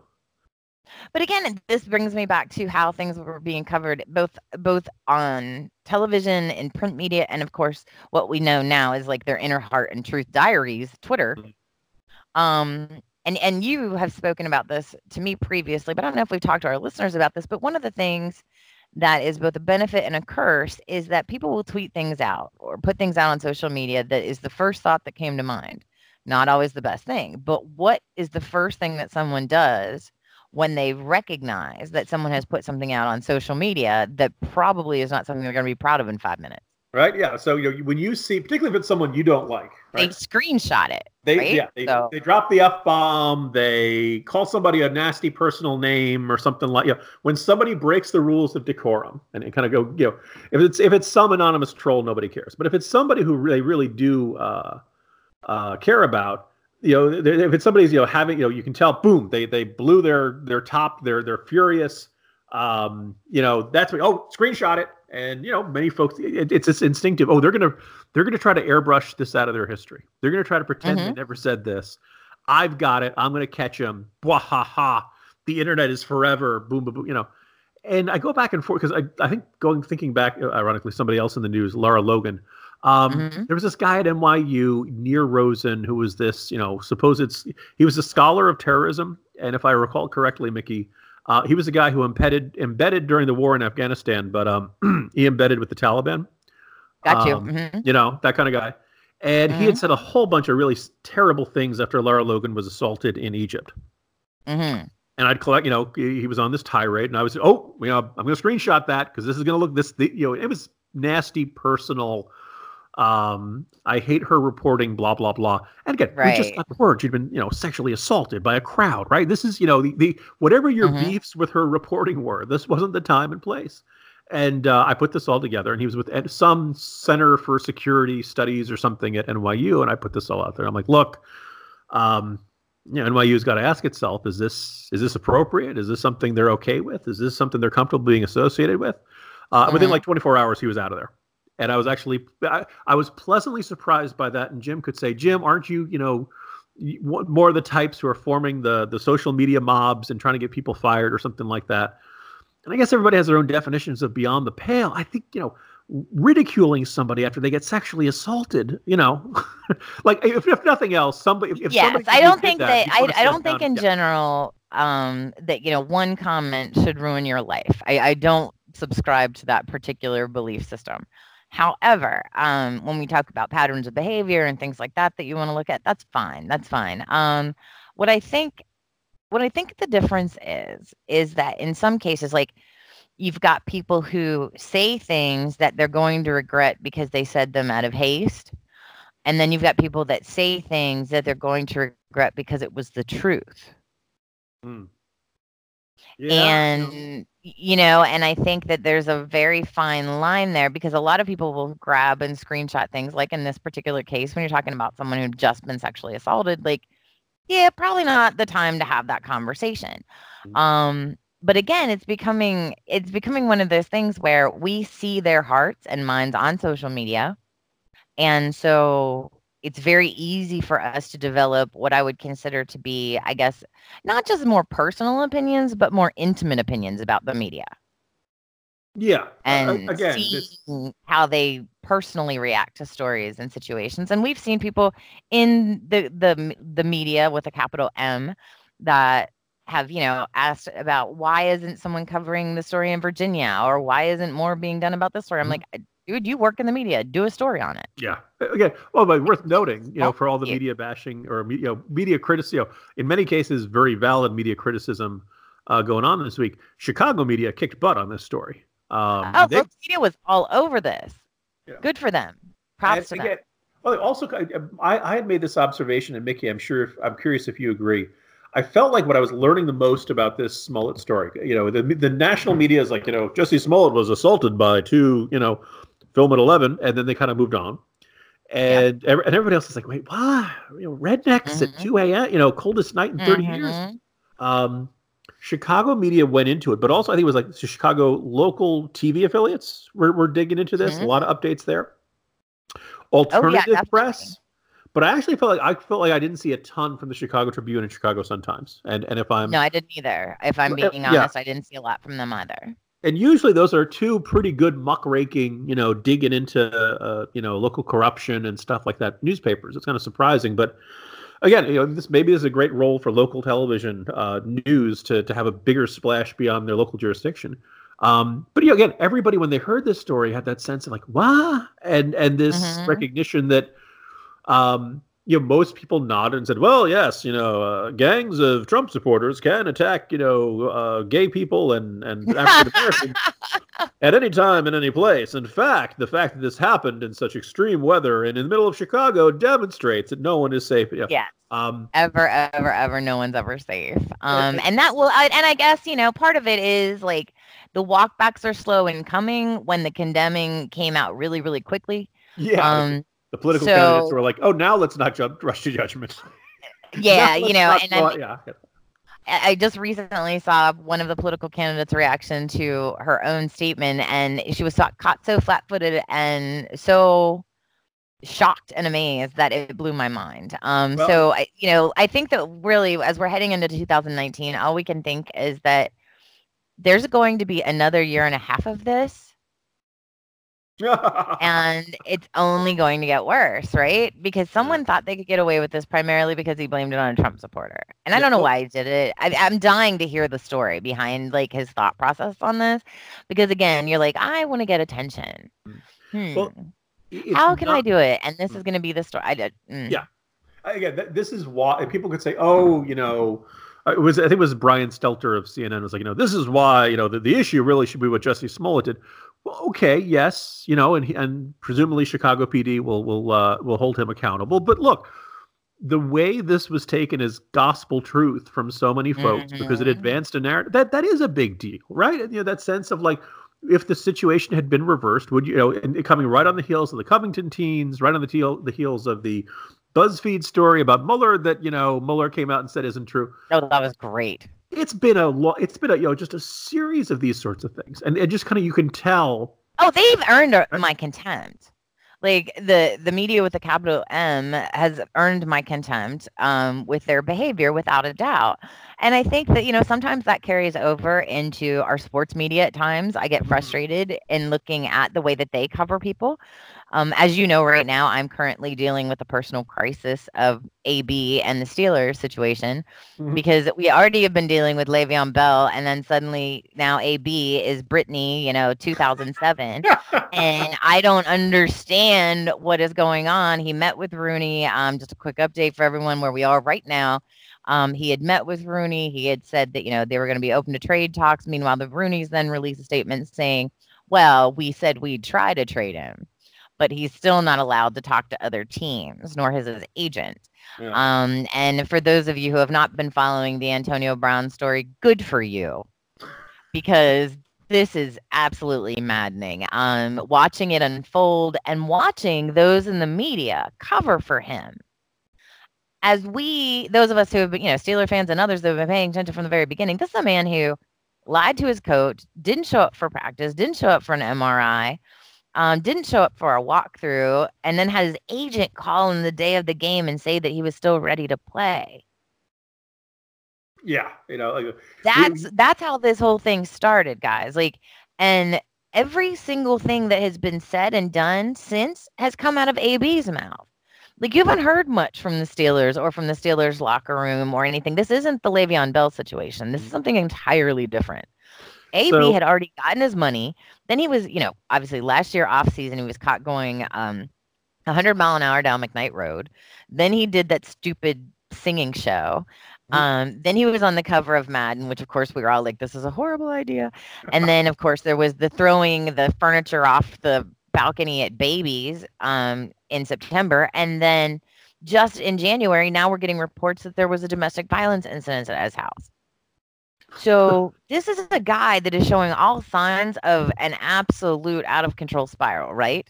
But again this brings me back to how things were being covered both both on television and print media and of course what we know now is like their inner heart and truth diaries twitter. Mm-hmm um, and and you have spoken about this to me previously, but I don't know if we've talked to our listeners about this. But one of the things that is both a benefit and a curse is that people will tweet things out or put things out on social media that is the first thought that came to mind. Not always the best thing, but what is the first thing that someone does when they recognize that someone has put something out on social media that probably is not something they're going to be proud of in five minutes? Right. Yeah. So you know, when you see, particularly if it's someone you don't like, right? they screenshot it. They right? yeah. They, so. they drop the f bomb. They call somebody a nasty personal name or something like. You know, when somebody breaks the rules of decorum and kind of go, you know, if it's if it's some anonymous troll, nobody cares. But if it's somebody who they really do uh, uh, care about, you know, if it's somebody's you know having you know you can tell, boom, they they blew their their top. They're they're furious. Um, you know, that's what. Oh, screenshot it and you know many folks it, it's this instinctive. Oh they're gonna they're gonna try to airbrush this out of their history. They're gonna try to pretend mm-hmm. they never said this. I've got it. I'm gonna catch them Blah, ha ha the internet is forever. Boom boom boom you know. And i go back and forth because I, I think going thinking back uh, ironically somebody else in the news Lara Logan um, mm-hmm. there was this guy at nyu Nir Rosen who was this you know supposed he was a scholar of terrorism. And if i recall correctly mickey uh, he was a guy who embedded embedded during the war in Afghanistan, but um, (clears throat) he embedded with the Taliban. Got you. Um, mm-hmm. You know that kind of guy. And mm-hmm. he had mm-hmm. said a whole bunch of really terrible things after Lara Logan was assaulted in Egypt. Mm-hmm. And I'd collect, you know, he was on this tirade, and I was, oh, you know, I'm going to screenshot that because this is going to look this, the, you know, it was nasty, personal um, I hate her reporting, blah blah blah. And again, right. we just got the word she'd been, you know, sexually assaulted by a crowd, right? This is, you know, the, the whatever your mm-hmm. beefs with her reporting were, this wasn't the time and place. And uh, I put this all together, and he was with some Center for Security Studies or something at NYU, and I put this all out there. I'm like, look, um, you know, NYU's got to ask itself: Is this is this appropriate? Is this something they're okay with? Is this something they're comfortable being associated with? Uh, mm-hmm. Within like 24 hours, he was out of there, and I was actually I, I was pleasantly surprised by that. And Jim could say, Jim, aren't you, you know, more of the types who are forming the the social media mobs and trying to get people fired or something like that? And I guess everybody has their own definitions of beyond the pale. I think you know ridiculing somebody after they get sexually assaulted you know (laughs) like if, if nothing else somebody if, yes somebody i don't think that, that I, I don't think in general um that you know one comment should ruin your life i i don't subscribe to that particular belief system however um when we talk about patterns of behavior and things like that that you want to look at that's fine that's fine um what i think what i think the difference is is that in some cases like you've got people who say things that they're going to regret because they said them out of haste. And then you've got people that say things that they're going to regret because it was the truth. Mm. Yeah, and you know, and I think that there's a very fine line there because a lot of people will grab and screenshot things like in this particular case when you're talking about someone who'd just been sexually assaulted like yeah, probably not the time to have that conversation. Mm-hmm. Um but again it's becoming it's becoming one of those things where we see their hearts and minds on social media and so it's very easy for us to develop what i would consider to be i guess not just more personal opinions but more intimate opinions about the media yeah and uh, again see how they personally react to stories and situations and we've seen people in the the the media with a capital m that have you know asked about why isn't someone covering the story in Virginia or why isn't more being done about this story? I'm mm-hmm. like, dude, you work in the media, do a story on it. Yeah. Again, well, but worth noting, you know, for all the media bashing or you know media criticism, you know, in many cases, very valid media criticism uh, going on this week. Chicago media kicked butt on this story. Um, oh, they, media was all over this. Yeah. Good for them. Props and to again, them. Well, also, I, I had made this observation, and Mickey, I'm sure, if, I'm curious if you agree I felt like what I was learning the most about this Smollett story, you know, the the national media is like, you know, Jussie Smollett was assaulted by two, you know, film at eleven, and then they kind of moved on, and yeah. and everybody else is like, wait, what? You know, rednecks mm-hmm. at two a.m. You know, coldest night in 30 mm-hmm. years. Um, Chicago media went into it, but also I think it was like Chicago local TV affiliates were, were digging into this. Mm-hmm. A lot of updates there. Alternative oh, yeah, press but I actually felt like I felt like I didn't see a ton from the Chicago Tribune and Chicago Sun Times. And and if I'm no, I didn't either. If I'm being honest, yeah. I didn't see a lot from them either. And usually those are two pretty good muckraking, you know, digging into uh, you know local corruption and stuff like that. Newspapers. It's kind of surprising, but again, you know, this maybe this is a great role for local television uh, news to to have a bigger splash beyond their local jurisdiction. Um, but you know, again, everybody when they heard this story had that sense of like, "What?" and and this mm-hmm. recognition that um, you know, most people nodded and said, "Well, yes, you know, uh, gangs of Trump supporters can attack, you know, uh, gay people and and (laughs) African Americans at any time in any place. In fact, the fact that this happened in such extreme weather and in the middle of Chicago demonstrates that no one is safe. Yeah, yeah. Um, ever, ever, ever, no one's ever safe. (laughs) Um, and that will, and I guess you know, part of it is like the walkbacks are slow in coming when the condemning came out really, really quickly. Yeah. Um, the political so, candidates were like, "Oh, now let's not jump rush to judgment." (laughs) Yeah, you know, and I, yeah. I just recently saw one of the political candidates' reaction to her own statement, and she was caught so flat-footed and so shocked and amazed that it blew my mind. Um, well, so I, you know, I think that really, as we're heading into 2019, all we can think is that there's going to be another year and a half of this and it's only going to get worse, right? Because someone thought they could get away with this primarily because he blamed it on a Trump supporter. And I don't know why he did it. I, am dying to hear the story behind like his thought process on this. Because again, you're like, I want to get attention. Hmm. Well, How can not, I do it? And this is mm. going to be the story. I did. Mm. Yeah. Again, this is why people could say, oh, you know, uh, it was I think it was Brian Stelter of CNN was like, you know, this is why you know the, the issue really should be what Jussie Smollett did. Well, okay, yes, you know, and and presumably Chicago PD will will uh, will hold him accountable. But look, the way this was taken as gospel truth from so many folks mm-hmm. because it mm-hmm. advanced a narrative that that is a big deal, right? You know, that sense of like if the situation had been reversed, would you, know, and coming right on the heels of the Covington teens, right on the, heel, the heels of the BuzzFeed story about Mueller that you know Mueller came out and said isn't true. Oh, that was great. It's been a lo- it's been a you know just a series of these sorts of things, and it just kind of you can tell. Oh, they've earned my contempt like the the media with a capital M has earned my contempt um, with their behavior without a doubt. And I think that you know sometimes that carries over into our sports media at times. I get mm-hmm. frustrated in looking at the way that they cover people. Um, as you know, right now, I'm currently dealing with a personal crisis of AB and the Steelers situation mm-hmm. because we already have been dealing with Le'Veon Bell, and then suddenly now AB is Brittany, you know, 2007, and (laughs) I don't understand what is going on. He met with Rooney. Um, just a quick update for everyone where we are right now. Um, he had met with Rooney. He had said that you know they were going to be open to trade talks. Meanwhile, the Rooneys then released a statement saying, "Well, we said we'd try to trade him." But he's still not allowed to talk to other teams, nor his, his agent. Yeah. Um, and for those of you who have not been following the Antonio Brown story, good for you, because this is absolutely maddening. Um, watching it unfold and watching those in the media cover for him. As we, those of us who have been, you know, Steeler fans and others that have been paying attention from the very beginning, this is a man who lied to his coach, didn't show up for practice, didn't show up for an MRI, um, didn't show up for a walkthrough, and then had his agent call him the day of the game and say that he was still ready to play. Yeah, you know, like, that's we, that's how this whole thing started, guys. Like, and every single thing that has been said and done since has come out of AB's mouth. Like, you haven't heard much from the Steelers or from the Steelers locker room or anything. This isn't the Le'Veon Bell situation. This is something entirely different. AB so, had already gotten his money. Then he was, you know, obviously last year off season, he was caught going um 100 mile an hour down McKnight Road. Then he did that stupid singing show. Mm-hmm. Um, then he was on the cover of Madden, which of course we were all like, this is a horrible idea. And then of course there was the throwing the furniture off the balcony at babies um, in September. And then just in January, now we're getting reports that there was a domestic violence incident at his house. So this is a guy that is showing all signs of an absolute out of control spiral, right?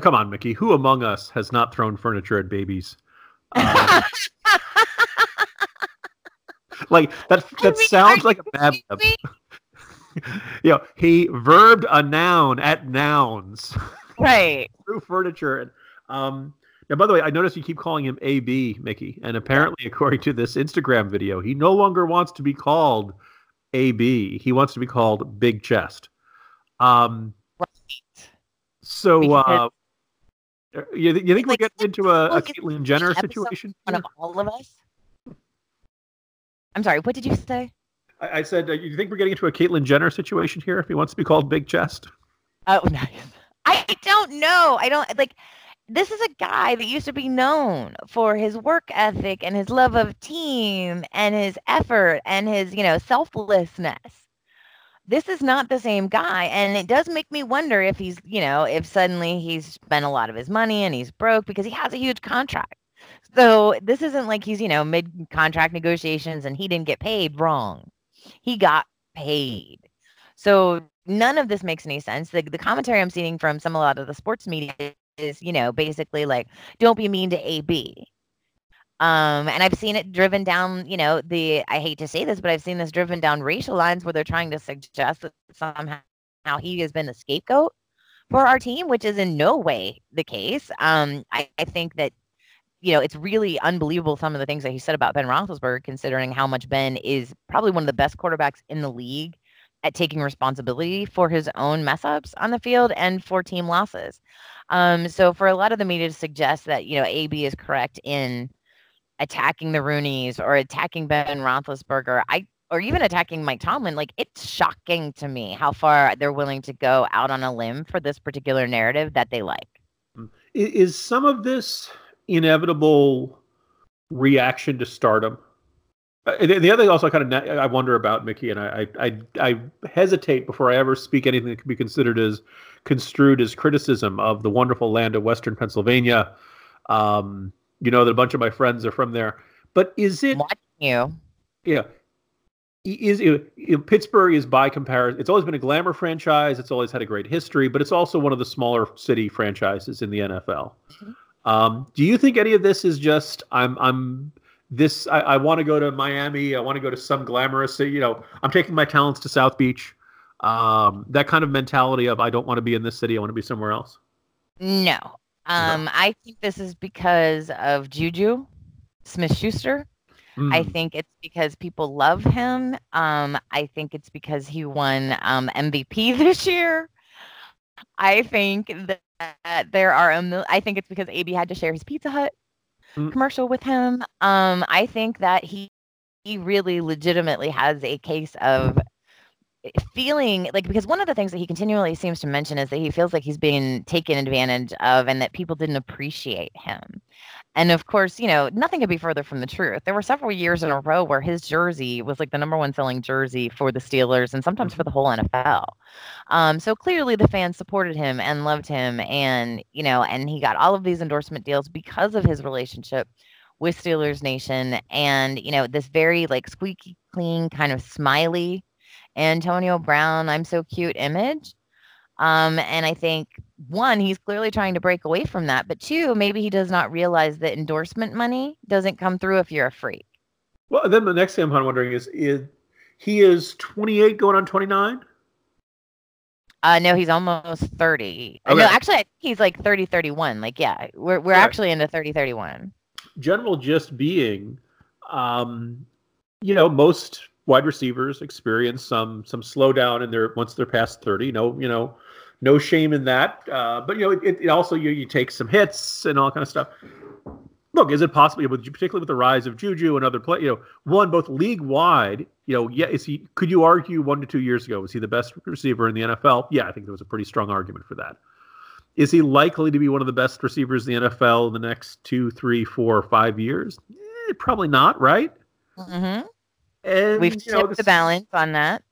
Come on, Mickey. Who among us has not thrown furniture at babies? Um, (laughs) like that. That I mean, sounds like a bad. (laughs) you know, he verbed a noun at nouns. Right. (laughs) Through furniture and um, now, by the way, I noticed you keep calling him AB, Mickey, and apparently, according to this Instagram video, he no longer wants to be called AB. He wants to be called Big Chest. Um, right. So, uh, you, you think like, we're getting into a, a Caitlyn Jenner situation? One of all of us. I'm sorry. What did you say? I, I said, uh, you think we're getting into a Caitlyn Jenner situation here? If he wants to be called Big Chest. Oh, (laughs) nice. I don't know. I don't like this is a guy that used to be known for his work ethic and his love of team and his effort and his, you know, selflessness. This is not the same guy. And it does make me wonder if he's, you know, if suddenly he's spent a lot of his money and he's broke because he has a huge contract. So this isn't like he's, you know, mid contract negotiations and he didn't get paid wrong. He got paid. So none of this makes any sense. The, the commentary I'm seeing from some a lot of the sports media is, you know, basically like, don't be mean to AB. Um, and I've seen it driven down, you know, the I hate to say this, but I've seen this driven down racial lines where they're trying to suggest that somehow he has been the scapegoat for our team, which is in no way the case. Um, I, I think that you know, it's really unbelievable some of the things that he said about Ben Roethlisberger, considering how much Ben is probably one of the best quarterbacks in the league at taking responsibility for his own mess ups on the field and for team losses. Um, so for a lot of the media to suggest that, you know, AB is correct in attacking the Rooneys or attacking Ben Roethlisberger, I or even attacking Mike Tomlin, like it's shocking to me how far they're willing to go out on a limb for this particular narrative that they like. Mm. Is some of this inevitable reaction to stardom? Uh, the other thing also kind of I wonder about Mickey, and I, I I hesitate before I ever speak anything that could be considered as construed as criticism of the wonderful land of Western Pennsylvania. Um, you know that a bunch of my friends are from there, but is it? Watching you. Yeah. is you know, Pittsburgh is by comparison. It's always been a glamour franchise. It's always had a great history, but it's also one of the smaller city franchises in the NFL. Mm-hmm. Um, do you think any of this is just I'm I'm this I, I want to go to Miami. I want to go to some glamorous city. You know, I'm taking my talents to South Beach. Um, that kind of mentality of I don't want to be in this city. I want to be somewhere else. No, um, no. I think this is because of Juju Smith Schuster. Mm. I think it's because people love him. Um, I think it's because he won um, MVP (laughs) this year. I think that there are a mil- I think it's because AB had to share his Pizza Hut mm. commercial with him. Um, I think that he he really legitimately has a case of feeling like because one of the things that he continually seems to mention is that he feels like he's being taken advantage of and that people didn't appreciate him. And of course, you know, nothing could be further from the truth. There were several years in a row where his jersey was like the number one selling jersey for the Steelers and sometimes for the whole NFL. Um, so clearly the fans supported him and loved him. And, you know, and he got all of these endorsement deals because of his relationship with Steelers Nation and, you know, this very like squeaky clean kind of smiley Antonio Brown, I'm so cute image. Um, and I think one, he's clearly trying to break away from that. But two, maybe he does not realize that endorsement money doesn't come through if you're a freak. Well, then the next thing I'm wondering is, is he is 28 going on 29? Uh, no, he's almost 30. Okay. No, actually, I think he's like 30, 31. Like, yeah, we're, we're actually into 30, 31. General just being, um, you know, most wide receivers experience some some slowdown in their once they're past 30 no you know no shame in that. Uh, but you know it, it also you, you take some hits and all kind of stuff. Look is it possible particularly with the rise of juju and other play you know one both league wide you know yeah is he could you argue one to two years ago was he the best receiver in the nfl yeah i think there was a pretty strong argument for that. Is he likely to be one of the best receivers in the nfl in the next two three four five years? Eh, probably not right? Mm-hmm. And we've tipped know, the balance on that.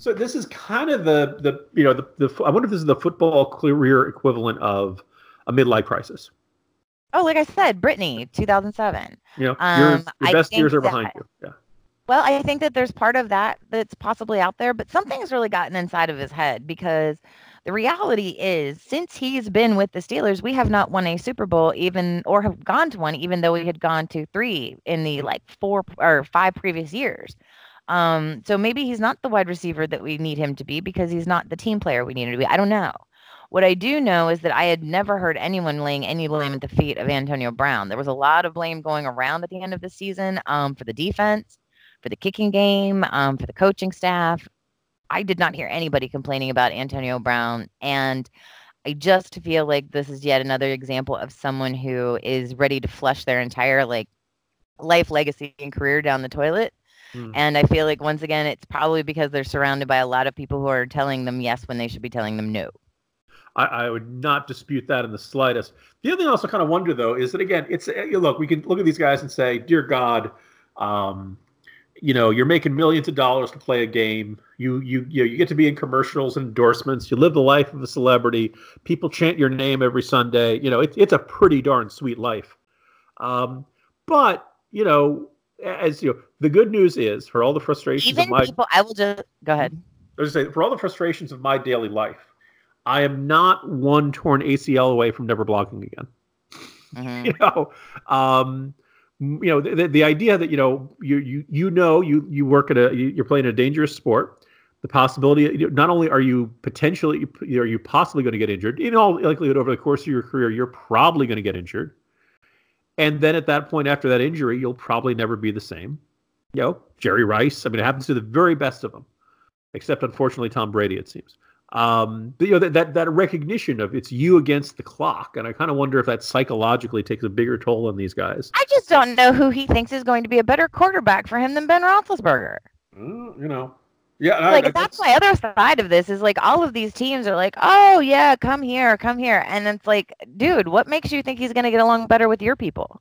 So this is kind of the the you know the, the I wonder if this is the football career equivalent of a midlife crisis. Oh, like I said, Brittany, 2007. You know, um, your, your best years are behind that, you. Yeah. Well, I think that there's part of that that's possibly out there, but something's really gotten inside of his head because the reality is, since he's been with the Steelers, we have not won a Super Bowl, even or have gone to one, even though we had gone to three in the like four or five previous years. Um, so maybe he's not the wide receiver that we need him to be because he's not the team player we need him to be. I don't know. What I do know is that I had never heard anyone laying any blame at the feet of Antonio Brown. There was a lot of blame going around at the end of the season um, for the defense, for the kicking game, um, for the coaching staff, I did not hear anybody complaining about Antonio Brown. And I just feel like this is yet another example of someone who is ready to flush their entire like life legacy and career down the toilet. Mm. And I feel like once again, it's probably because they're surrounded by a lot of people who are telling them yes when they should be telling them no. I, I, would not dispute that in the slightest. The other thing I also kind of wonder though is that again, it's look, we can look at these guys and say, dear God, um, you know you're making millions of dollars to play a game you you you, know, you get to be in commercials and endorsements you live the life of a celebrity people chant your name every sunday you know it, it's a pretty darn sweet life um, but you know as you know the good news is for all the frustrations even of my people i will just go ahead. I was say for all the frustrations of my daily life i am not one torn acl away from never blogging again. Mm-hmm. (laughs) you know um, you know the, the idea that you know you you you know you you work at a you're playing a dangerous sport. The possibility not only are you potentially are you possibly going to get injured? In all likelihood over the course of your career you're probably going to get injured and then at that point after that injury you'll probably never be the same you know jerry rice i mean it happens to the very best of them except unfortunately tom brady it seems um, but, you know that, that that recognition of it's you against the clock, and I kind of wonder if that psychologically takes a bigger toll on these guys. I just don't know who he thinks is going to be a better quarterback for him than Ben Roethlisberger. Mm, you know, yeah, like I, that's my other side of this is like all of these teams are like, oh yeah, come here, come here, and it's like, dude, what makes you think he's going to get along better with your people?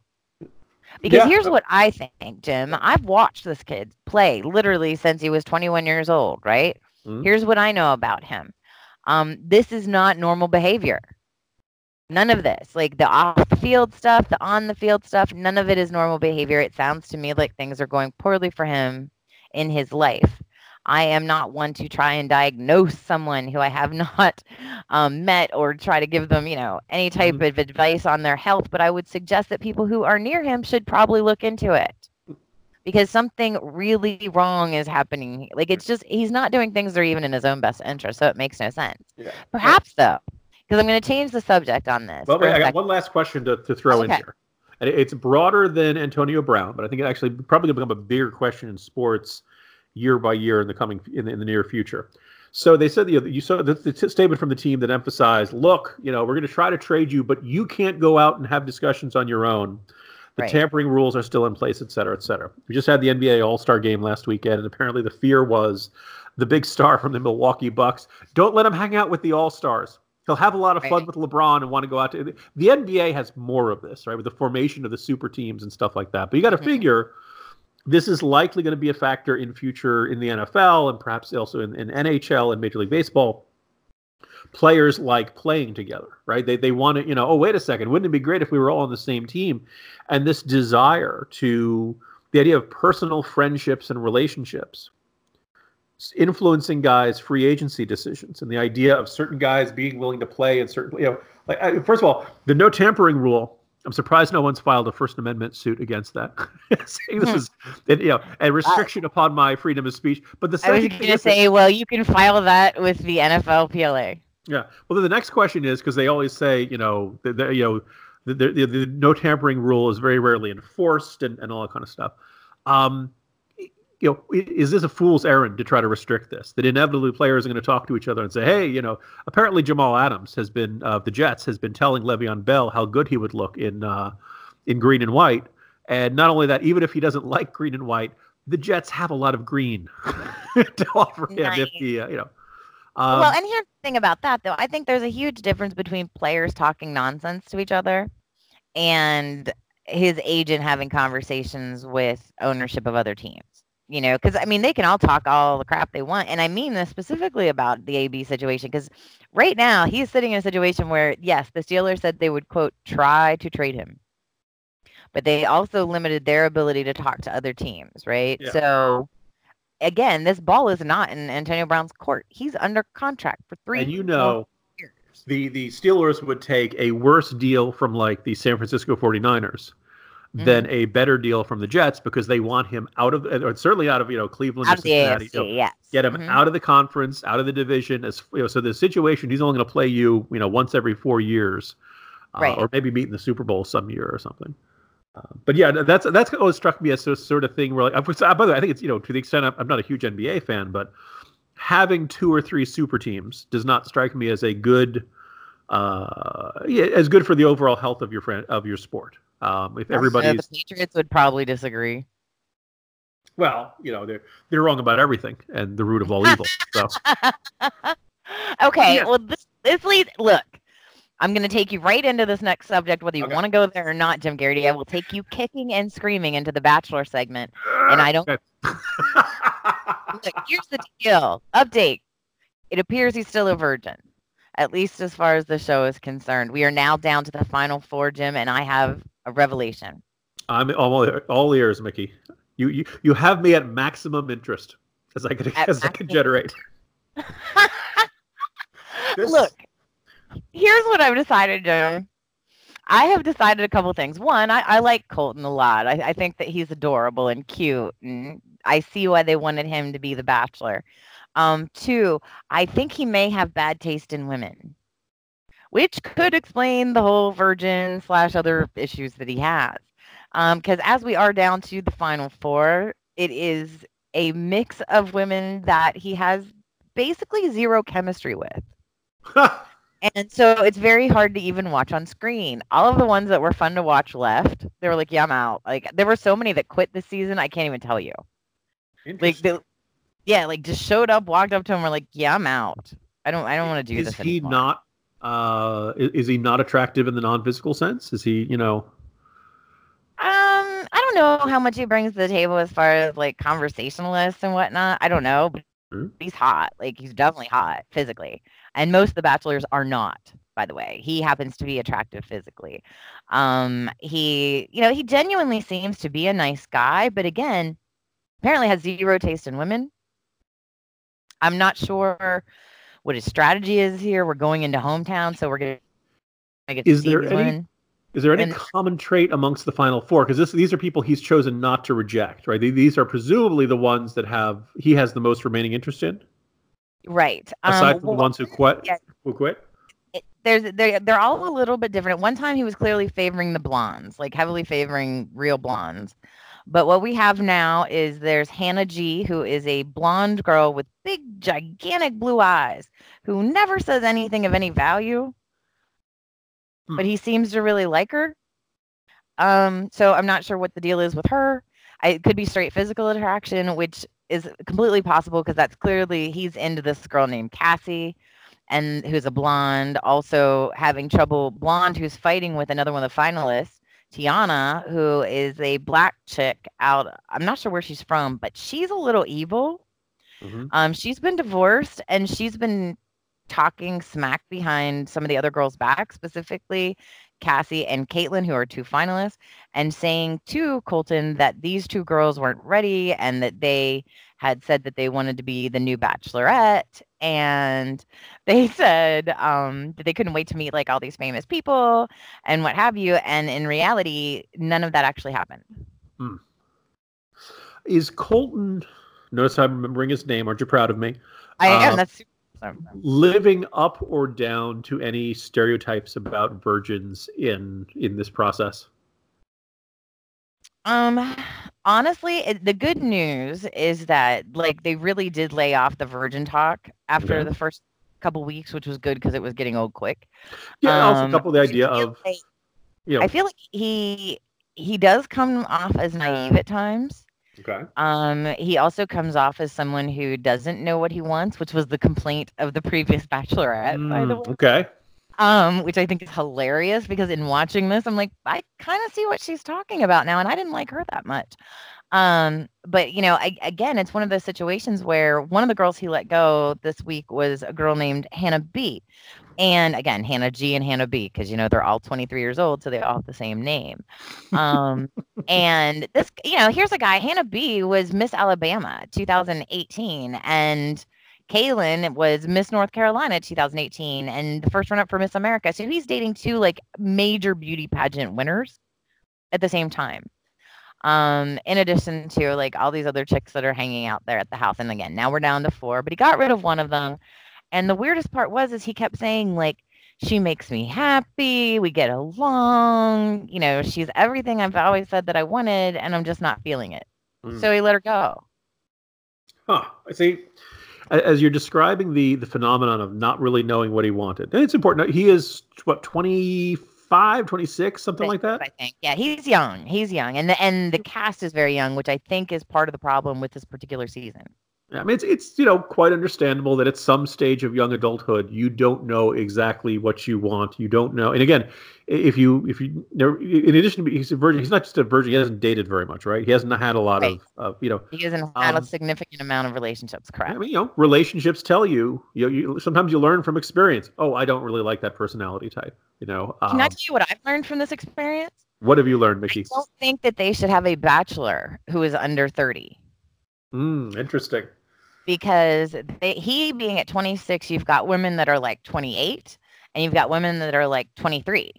Because yeah. here's what I think, Jim. I've watched this kid play literally since he was 21 years old, right? Mm-hmm. Here's what I know about him. Um, this is not normal behavior. None of this, like the off field stuff, the on the field stuff, none of it is normal behavior. It sounds to me like things are going poorly for him in his life. I am not one to try and diagnose someone who I have (laughs) not um, met or try to give them, you know, any type mm-hmm. of advice on their health. But I would suggest that people who are near him should probably look into it because something really wrong is happening. Like it's just he's not doing things that are even in his own best interest, so it makes no sense. Yeah. Perhaps though, because I'm going to change the subject on this. Well, wait, I got one last question to, to throw okay. in here. And it's broader than Antonio Brown, but I think it actually probably going to become a bigger question in sports year by year in the coming in the, in the near future. So they said you, know, you saw the, the, statement from the team that emphasized, look, you know, we're going to try to trade you, but you can't go out and have discussions on your own. The right. tampering rules are still in place, et cetera, et cetera. We just had the NBA All Star game last weekend, and apparently the fear was the big star from the Milwaukee Bucks. Don't let him hang out with the All Stars. He'll have a lot of fun with LeBron and want to go out to the NBA has more of this, right? With the formation of the super teams and stuff like that. But you got to mm-hmm. figure this is likely going to be a factor in future in the NFL and perhaps also in, in NHL and Major League Baseball. Players like playing together, right? They they want to, you know, oh wait a second, wouldn't it be great if we were all on the same team? And this desire to the idea of personal friendships and relationships influencing guys' free agency decisions and the idea of certain guys being willing to play and certain, you know, like I, first of all, the no tampering rule I'm surprised no one's filed a First Amendment suit against that, (laughs) saying this hmm. is, you know, a restriction uh, upon my freedom of speech. But the I was going to say, well, you can file that with the NFLPA. Yeah. Well, then the next question is because they always say, you know, the, the you know, the, the, the, no tampering rule is very rarely enforced and, and all that kind of stuff. Um, you know, is this a fool's errand to try to restrict this? That inevitably players are going to talk to each other and say, "Hey, you know, apparently Jamal Adams has been uh, the Jets has been telling Le'Veon Bell how good he would look in uh, in green and white." And not only that, even if he doesn't like green and white, the Jets have a lot of green (laughs) to offer him nice. if he, uh, you know. Um, well, and here's the thing about that, though. I think there's a huge difference between players talking nonsense to each other and his agent having conversations with ownership of other teams you know, because I mean, they can all talk all the crap they want. And I mean this specifically about the AB situation because right now he's sitting in a situation where, yes, the Steelers said they would, quote, try to trade him. But they also limited their ability to talk to other teams, right? Yeah. So, again, this ball is not in Antonio Brown's court. He's under contract for three. And you know, years. the the Steelers would take a worse deal from like the San Francisco 49ers mm-hmm. than a better deal from the Jets because they want him out of, or certainly out of, you know, Cleveland, out AFC, you know, yes. get him mm-hmm. out of the conference, out of the division. As you know, so the situation, he's only going to play you, you know, once every four years, uh, right. or maybe meet in the Super Bowl some year or something. Uh, but yeah, that's that's always struck me as a sort of thing where, like, by the way, I think it's you know to the extent I'm, I'm not a huge NBA fan, but having two or three super teams does not strike me as a good uh, yeah, as good for the overall health of your friend of your sport. Um, if everybody, the Patriots would probably disagree. Well, you know they're they're wrong about everything and the root of all evil. So. (laughs) okay, yeah. well this this leads. Look, I'm going to take you right into this next subject, whether you okay. want to go there or not, Jim Garrity. I will take you kicking and screaming into the Bachelor segment, and I don't. Okay. (laughs) Look, here's the deal. Update. It appears he's still a virgin at least as far as the show is concerned. We are now down to the final four, Jim, and I have a revelation. I'm all, all ears, Mickey. You, you you have me at maximum interest as I can as I can generate. (laughs) Look, here's what I've decided, Jim. I have decided a couple things. One, I, I like Colton a lot. I, I think that he's adorable and cute, and I see why they wanted him to be the Bachelor. Um, two, I think he may have bad taste in women, which could explain the whole virgin slash other issues that he has. Because um, as we are down to the final four, it is a mix of women that he has basically zero chemistry with. (laughs) and so it's very hard to even watch on screen. All of the ones that were fun to watch left. They were like, "Yeah, I'm out." Like there were so many that quit this season. I can't even tell you. Like the, yeah, like just showed up, walked up to him, we're like, yeah, I'm out. I don't, I don't want to do is this. Is he anymore. not? Uh, is, is he not attractive in the non-physical sense? Is he, you know? Um, I don't know how much he brings to the table as far as like conversationalists and whatnot. I don't know, but mm-hmm. he's hot. Like he's definitely hot physically, and most of the bachelors are not. By the way, he happens to be attractive physically. Um, he, you know, he genuinely seems to be a nice guy, but again, apparently has zero taste in women. I'm not sure what his strategy is here. We're going into hometown, so we're going to get is to there any. Is there any And- common trait amongst the final four? Because these are people he's chosen not to reject, right? These are presumably the ones that have he has the most remaining interest in, Right. aside Um, from well, the ones who quit. yeah. Who quit? it- there's they're they're all a little bit different. At One time he was clearly favoring the blondes, like heavily favoring real blondes. But what we have now is there's Hannah G, who is a blonde girl with big, gigantic blue eyes, who never says anything of any value, Hmm. but he seems to really like her. Um, so I'm not sure what the deal is with her. I, it could be straight physical attraction, which is completely possible because that's clearly he's into this girl named Cassie and who's a blonde, also having trouble blonde who's fighting with another one of the finalists, Tiana, who is a black chick out I'm not sure where she's from, but she's a little evil. Mhm. Um, she's been divorced and she's been talking smack behind some of the other girls' back, specifically Cassie and Caitlin, who are two finalists, and saying to Colton that these two girls weren't ready and that they had said that they wanted to be the new bachelorette. And they (laughs) said um, that they couldn't wait to meet like all these famous people and what have you. And in reality, none of that actually happened. Is Colton? Notice I'm remembering his name. Aren't you proud of me? I am. Uh, That's super. Living up or down to any stereotypes about virgins in in this process? Um, honestly, it, the good news is that like they really did lay off the virgin talk after the first couple weeks, which was good because it was getting old quick. Yeah, also Um, couple the idea of like- you know. I feel like he he does come off as naive at times. okay. Um, he also comes off as someone who doesn't know what he wants, which was the complaint of the previous (laughs) Bachelorette, by the Mm, way. okay. Um, which I think is hilarious because in watching this, I'm like, I kind of see what she's talking about now, and I didn't like her that much. Um, but you know, I, again, it's one of those situations where one of the girls he let go this week was a girl named Hannah B. And again, Hannah G and Hannah B, because you know they're all 23 years old, so they all have the same name. Um, and this, you know, here's a guy. Hannah B was Miss Alabama 2018, and Caelynn was Miss North Carolina 2018 and the first runner up for Miss America. So he's dating two like major beauty pageant winners at the same time. Um, in addition to like all these other chicks that are hanging out there at the house. And again, now we're down to four, but he got rid of one of them. And the weirdest part was is he kept saying like she makes me happy, we get along, you know, she's everything I've always said that I wanted, and I'm just not feeling it. Mm. So he let her go. Huh. I a- as you're describing the the phenomenon of not really knowing what he wanted, and it's important. He is what 25, 26, something like that. I think. Yeah, he's young. He's young, and the and the cast is very young, which I think is part of the problem with this particular season. I mean, it's it's you know quite understandable that at some stage of young adulthood you don't know exactly what you want. You don't know, and again, if you if you in addition to being he's a virgin, he's not just a virgin. He hasn't dated very much, right? He hasn't had a lot Right. of, of you know. He hasn't had Um, a significant amount of relationships, correct? I mean, you know, relationships tell you, you, know, you sometimes you learn from experience. Oh, I don't really like that personality type. You know, Can I um, tell you what I've learned from this experience? what have you learned, Mickey? I don't think that they should have a bachelor who is under 30 Mm, interesting. Because they, he being at 26, you've got women that are like 28 and you've got women that are like 23.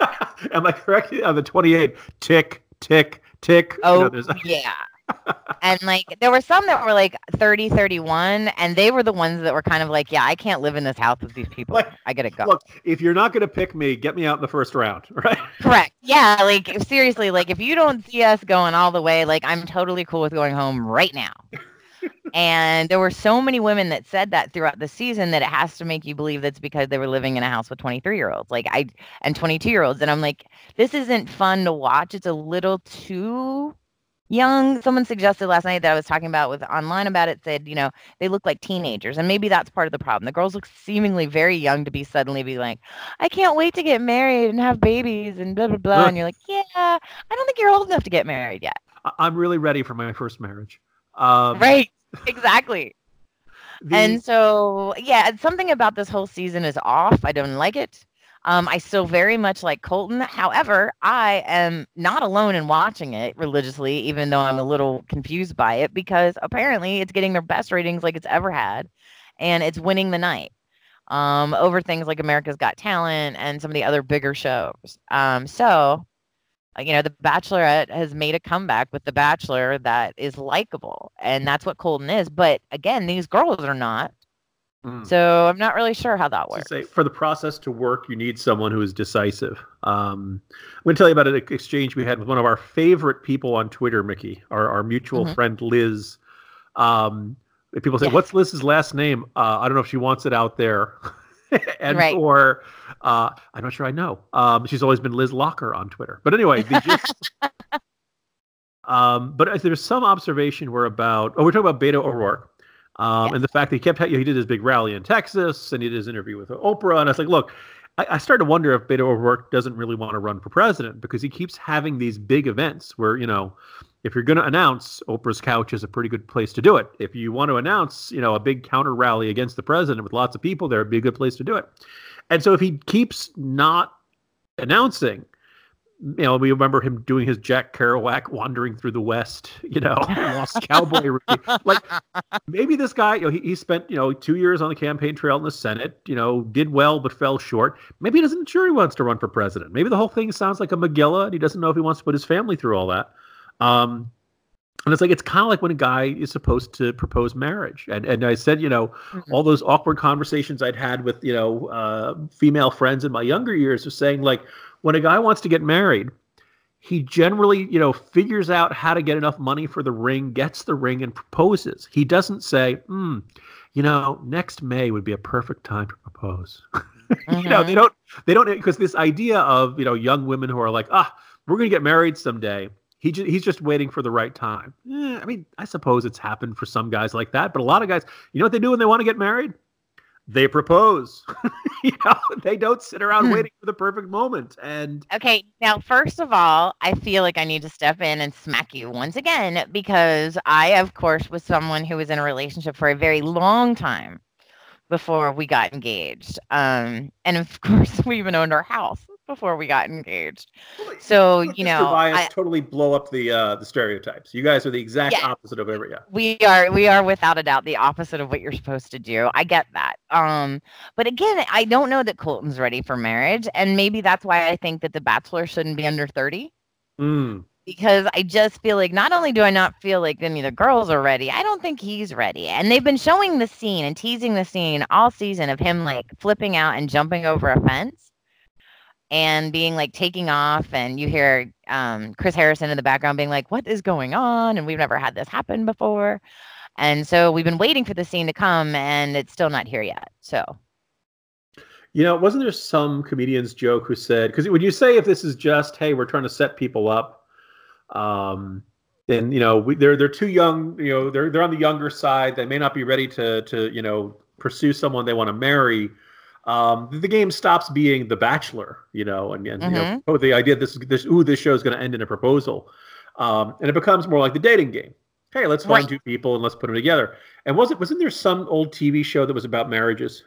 (laughs) Am I correct? On the 28, tick, tick, tick. You know, Oh, yeah. (laughs) and like there were some that were like 30, 31, and they were the ones that were kind of like, yeah, I can't live in this house with these people. Like, I gotta go. Look, if you're not going to pick me, get me out in the first round, (laughs) right? Correct. Yeah, like seriously, like if you don't see us going all the way, like I'm totally cool with going home right now. And there were so many women that said that throughout the season that it has to make you believe that's because they were living in a house with 23 year olds, like I and 22 year olds. And I'm like, this isn't fun to watch. It's a little too young. Someone suggested last night that I was talking about with online about it said, you know, they look like teenagers. And maybe that's part of the problem. The girls look seemingly very young to be suddenly be like, I can't wait to get married and have babies and blah blah blah. Huh. And you're like, yeah, I don't think you're old enough to get married yet. I'm really ready for my first marriage. Um, right. Exactly. the- and so yeah, something about this whole season is off. I don't like it. Um, I still very much like Colton. However, I am not alone in watching it religiously, even though I'm a little confused by it because apparently it's getting their best ratings like it's ever had, and it's winning the night um, over things like America's Got Talent and some of the other bigger shows. Um, so, you know, The Bachelorette has made a comeback with The Bachelor that is likable, and that's what Colton is. But again, these girls are not. Mm. So I'm not really sure how that works. Say, for the process to work, you need someone who is decisive. Um, I'm going to tell you about an exchange we had with one of our favorite people on Twitter, Mickey, our, our mutual mm-hmm. friend Liz. Um, people say, "What's Liz's last name?" Uh, I don't know if she wants it out there, (laughs) (laughs) and right. or uh, I'm not sure I know. Um, she's always been Liz Locker on Twitter, but anyway, just, (laughs) um, but there's some observation where about oh, we're talking about Beto O'Rourke. Um, yes. And the fact that he kept, you know, he did his big rally in Texas and he did his interview with Oprah. And I was like, look, I, I started to wonder if Beto O'Rourke doesn't really want to run for president because he keeps having these big events where, you know, if you're going to announce Oprah's couch is a pretty good place to do it. If you want to announce, you know, a big counter rally against the president with lots of people there, would be a good place to do it. And so if he keeps not announcing, you know, we remember him doing his Jack Kerouac wandering through the West, you know, (laughs) lost cowboy. like maybe this guy, you know, he, he spent, you know, two years on the campaign trail in the Senate, you know, did well but fell short. Maybe he doesn't sure he wants to run for president. Maybe the whole thing sounds like a Megillah and he doesn't know if he wants to put his family through all that. Um, and it's like it's kind of like when a guy is supposed to propose marriage. And and I said, you know, mm-hmm. all those awkward conversations I'd had with you know uh, female friends in my younger years of saying like when a guy wants to get married, he generally you know figures out how to get enough money for the ring, gets the ring, and proposes. He doesn't say, hmm, you know, next May would be a perfect time to propose. Mm-hmm. (laughs) you know, they mm-hmm. don't they don't because this idea of you know young women who are like ah we're going to get married someday he ju- he's just waiting for the right time. Eh, I mean, I suppose it's happened for some guys like that, but a lot of guys, you know what they do when they want to get married? They propose. (laughs) you know, they don't sit around hmm. waiting for the perfect moment. And okay, now first of all, I feel like I need to step in and smack you once again because I, of course, was someone who was in a relationship for a very long time before we got engaged. Um, and of (laughs) course, we even owned our house before we got engaged. So you know, I totally blow up the uh, the stereotypes. You guys are the exact yeah, opposite of every. Yeah. We are we are without a doubt the opposite of what you're supposed to do. I get that. Um, but again, I don't know that Colton's ready for marriage, and maybe that's why I think that the Bachelor shouldn't be under thirty. Mm. Because I just feel like not only do I not feel like any of the girls are ready, I don't think he's ready. And they've been showing the scene and teasing the scene all season of him like flipping out and jumping over a fence and being like taking off and you hear um, chris harrison in the background being like what is going on? And we've never had this happen before. And so we've been waiting for the scene to come and it's still not here yet so. You know wasn't there some comedian's joke who said because when you say if this is just hey we're trying to set people up um then you know we, they're they're too young you know they're they're on the younger side they may not be ready to to you know pursue someone they want to marry um, the game stops being The Bachelor, you know, and, and mm-hmm. you know, mm-hmm. oh, the idea this this ooh this show is going to end in a proposal, um, and it becomes more like the dating game. Hey, let's find right. two people and let's put them together. And was it wasn't there some old TV show that was about marriages?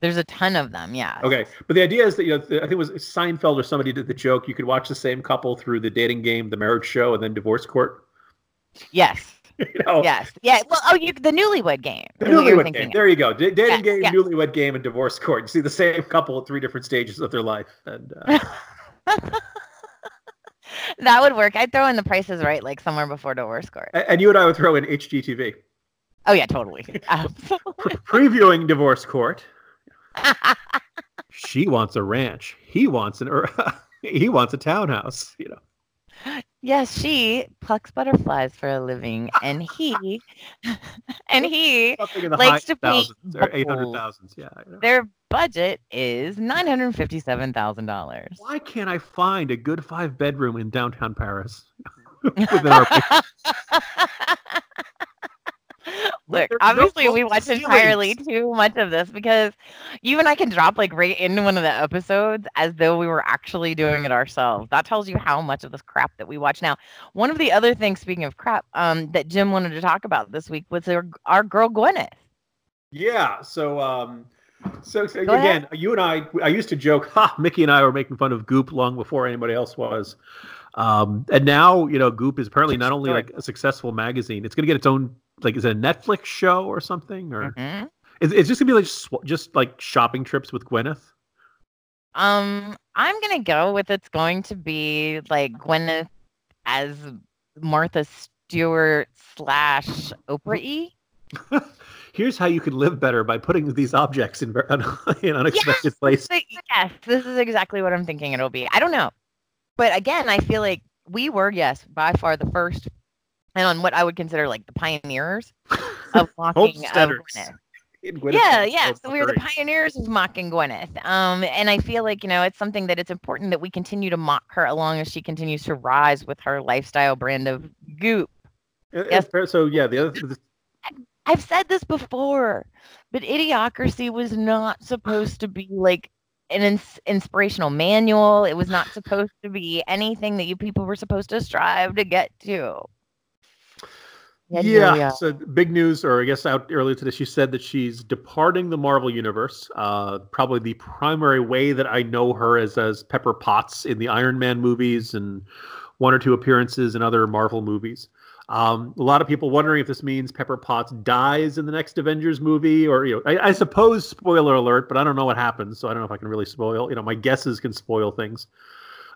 There's a ton of them, yeah. Okay, but the idea is that you know, I think it was Seinfeld or somebody did the joke. You could watch the same couple through the dating game, the marriage show, and then divorce court. Yes. (laughs) you know? Yes. Yeah. Well, oh, you the newlywed game. The newlywed game. Of. There you go. D- dating game, newlywed game, and divorce court. You see the same couple at three different stages of their life, and. Uh... (laughs) that would work. I'd throw in the prices right, like somewhere before divorce court. And, and you and I would throw in HGTV. Oh yeah, totally. (laughs) previewing divorce court. she wants a ranch. He wants an. he wants a townhouse. You know. Yes, she plucks butterflies for a living, and he (laughs) and he likes to paint eight hundred thousands. Yeah, their budget is nine hundred fifty-seven thousand dollars. Why can't I find a good five bedroom in downtown Paris? (laughs) (laughs) Look, obviously no we watch entirely too much of this because you and I can drop like right into one of the episodes as though we were actually doing it ourselves. That tells you how much of this crap that we watch now. One of the other things, speaking of crap, um, that Jim wanted to talk about this week was our, our girl Gwyneth. Yeah. So um So, so again, ahead. you and I, I used to joke, ha, Mickey and I were making fun of Goop long before anybody else was. Um, and now, you know, Goop is apparently not only like a successful magazine, it's going to get its own, like, is it a Netflix show or something? Or mm-hmm. is, it's just to be like just, just like shopping trips with Gwyneth? Um, I'm to go with it's going to be like Gwyneth as Martha Stewart slash Oprah E. (laughs) Here's how you can live better by putting these objects in, (laughs) in unexpected yes, places. Yes, this is exactly what I'm thinking it'll be. I don't know. But again, I feel like we were, yes, by far the first and on what I would consider like the pioneers (laughs) of mocking of (laughs) Gwyneth. yeah, yeah. So we were the pioneers of mocking Gwyneth. Um, and I feel like, you know, it's something that it's important that we continue to mock her along as she continues to rise with her lifestyle brand of goop. Yes. So yeah, the other I've said this before, but Idiocracy was not supposed to be like an ins- inspirational manual. It was not supposed to be anything that you people were supposed to strive to get to. Yeah, yeah, so big news, or I guess out earlier today, she said that she's departing the Marvel universe. Uh, probably the primary way that I know her is as Pepper Potts in the Iron Man movies and one or two appearances in other Marvel movies. Um, a lot of people wondering if this means Pepper Potts dies in the next Avengers movie, or you know, I, I, suppose spoiler alert, but I don't know what happens, so I don't know if I can really spoil. You know, my guesses can spoil things.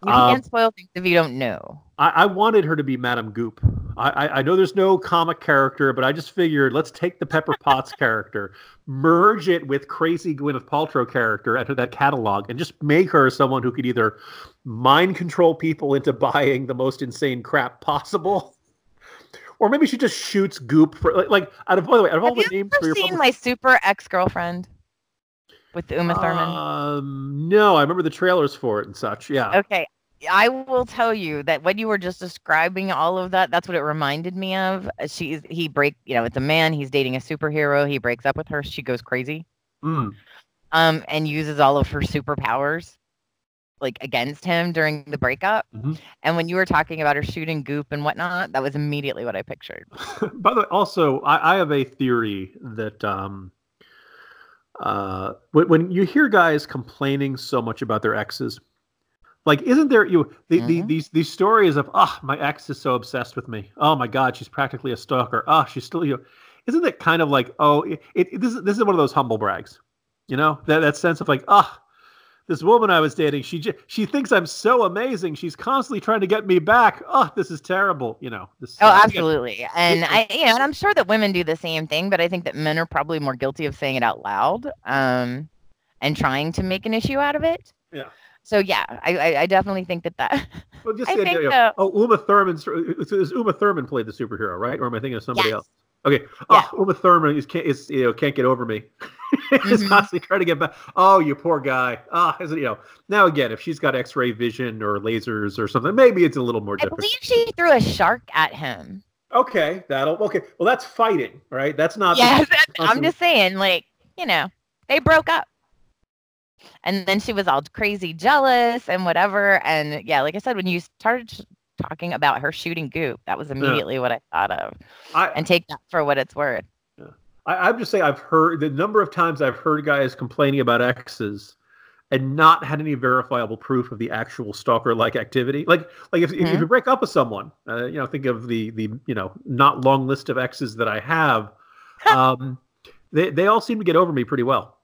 You can't uh, spoil things if you don't know. I, I wanted her to be Madame Goop. I, I, know there's no comic character, but I just figured let's take the Pepper Potts (laughs) character, merge it with crazy Gwyneth Paltrow character out of that catalog, and just make her someone who could either mind control people into buying the most insane crap possible (laughs) or maybe she just shoots Goop for like, like out of by the way, out of Have all the names for your seen my super ex girlfriend with Uma Thurman? Um, no, I remember the trailers for it and such. Yeah. Okay, I will tell you that when you were just describing all of that, that's what it reminded me of. She's he break, you know, it's a man. He's dating a superhero. He breaks up with her. She goes crazy. Mm. Um, and uses all of her superpowers like against him during the breakup. Mm-hmm. And when you were talking about her shooting goop and whatnot, that was immediately what I pictured. (laughs) By the way, also I, I have a theory that um, uh, when, when, you hear guys complaining so much about their exes, like isn't there you the, mm-hmm. the, these these stories of oh my ex is so obsessed with me oh my god she's practically a stalker oh she's still you know isn't that kind of like oh it, it, this is this is one of those humble brags you know that that sense of like ah oh, this woman I was dating, she she thinks I'm so amazing. She's constantly trying to get me back. Oh, this is terrible. You know. This, oh, uh, absolutely. And I, you know, and I'm sure that women do the same thing, but I think that men are probably more guilty of saying it out loud, um, and trying to make an issue out of it. Yeah. So yeah, I, I, definitely think that that. (laughs) Well, just I think, uh, oh, Uma Thurman. Is Uma Thurman played the superhero, right? Or am I thinking of somebody yes. else? Okay. Yeah. Oh, Uma Thurman is, can't, is you know can't get over me. (laughs) mm-hmm. constantly trying to get back. Oh, you poor guy. Ah, oh, you know. Now again, if she's got X-ray vision or lasers or something, maybe it's a little more different. I believe she threw a shark at him. Okay, that'll okay. Well, that's fighting, right? That's not. Yeah, (laughs) I'm just saying, like you know, they broke up, and then she was all crazy jealous and whatever. And yeah, like I said, when you started talking about her shooting goop, that was immediately yeah. what I thought of. I, and take that for what it's worth. I, am just saying I've heard the number of times I've heard guys complaining about exes and not had any verifiable proof of the actual stalker-like activity. Like, like if, mm-hmm. if you break up with someone, uh, you know, think of the the you know not long list of exes that I have. (laughs) um, they they all seem to get over me pretty well.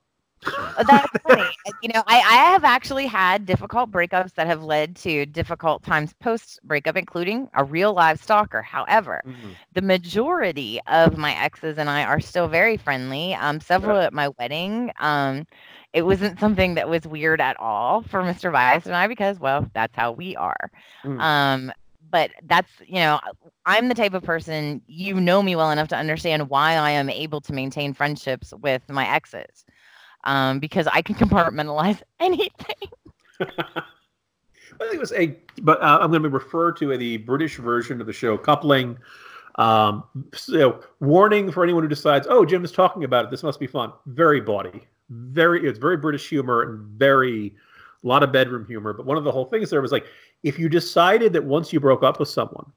Uh, that's funny. You know, I, I have actually had difficult breakups that have led to difficult times post breakup, including a real live stalker. However, mm-hmm. the majority of my exes and I are still very friendly. Um, several yeah. at my wedding. Um, it wasn't something that was weird at all for Mr. Vice and I because, well, that's how we are. Mm. Um, but that's you know i'm the type of person you know me well enough to understand why i am able to maintain friendships with my exes um, because I can compartmentalize (laughs) anything. (laughs) I think it was a, but uh, I'm going to refer to the British version of the show, coupling. Um, so, warning for anyone who decides, oh, Jim is talking about it. This must be fun. Very bawdy, very. It's very British humor and very a lot of bedroom humor. But one of the whole things there was like, if you decided that once you broke up with someone,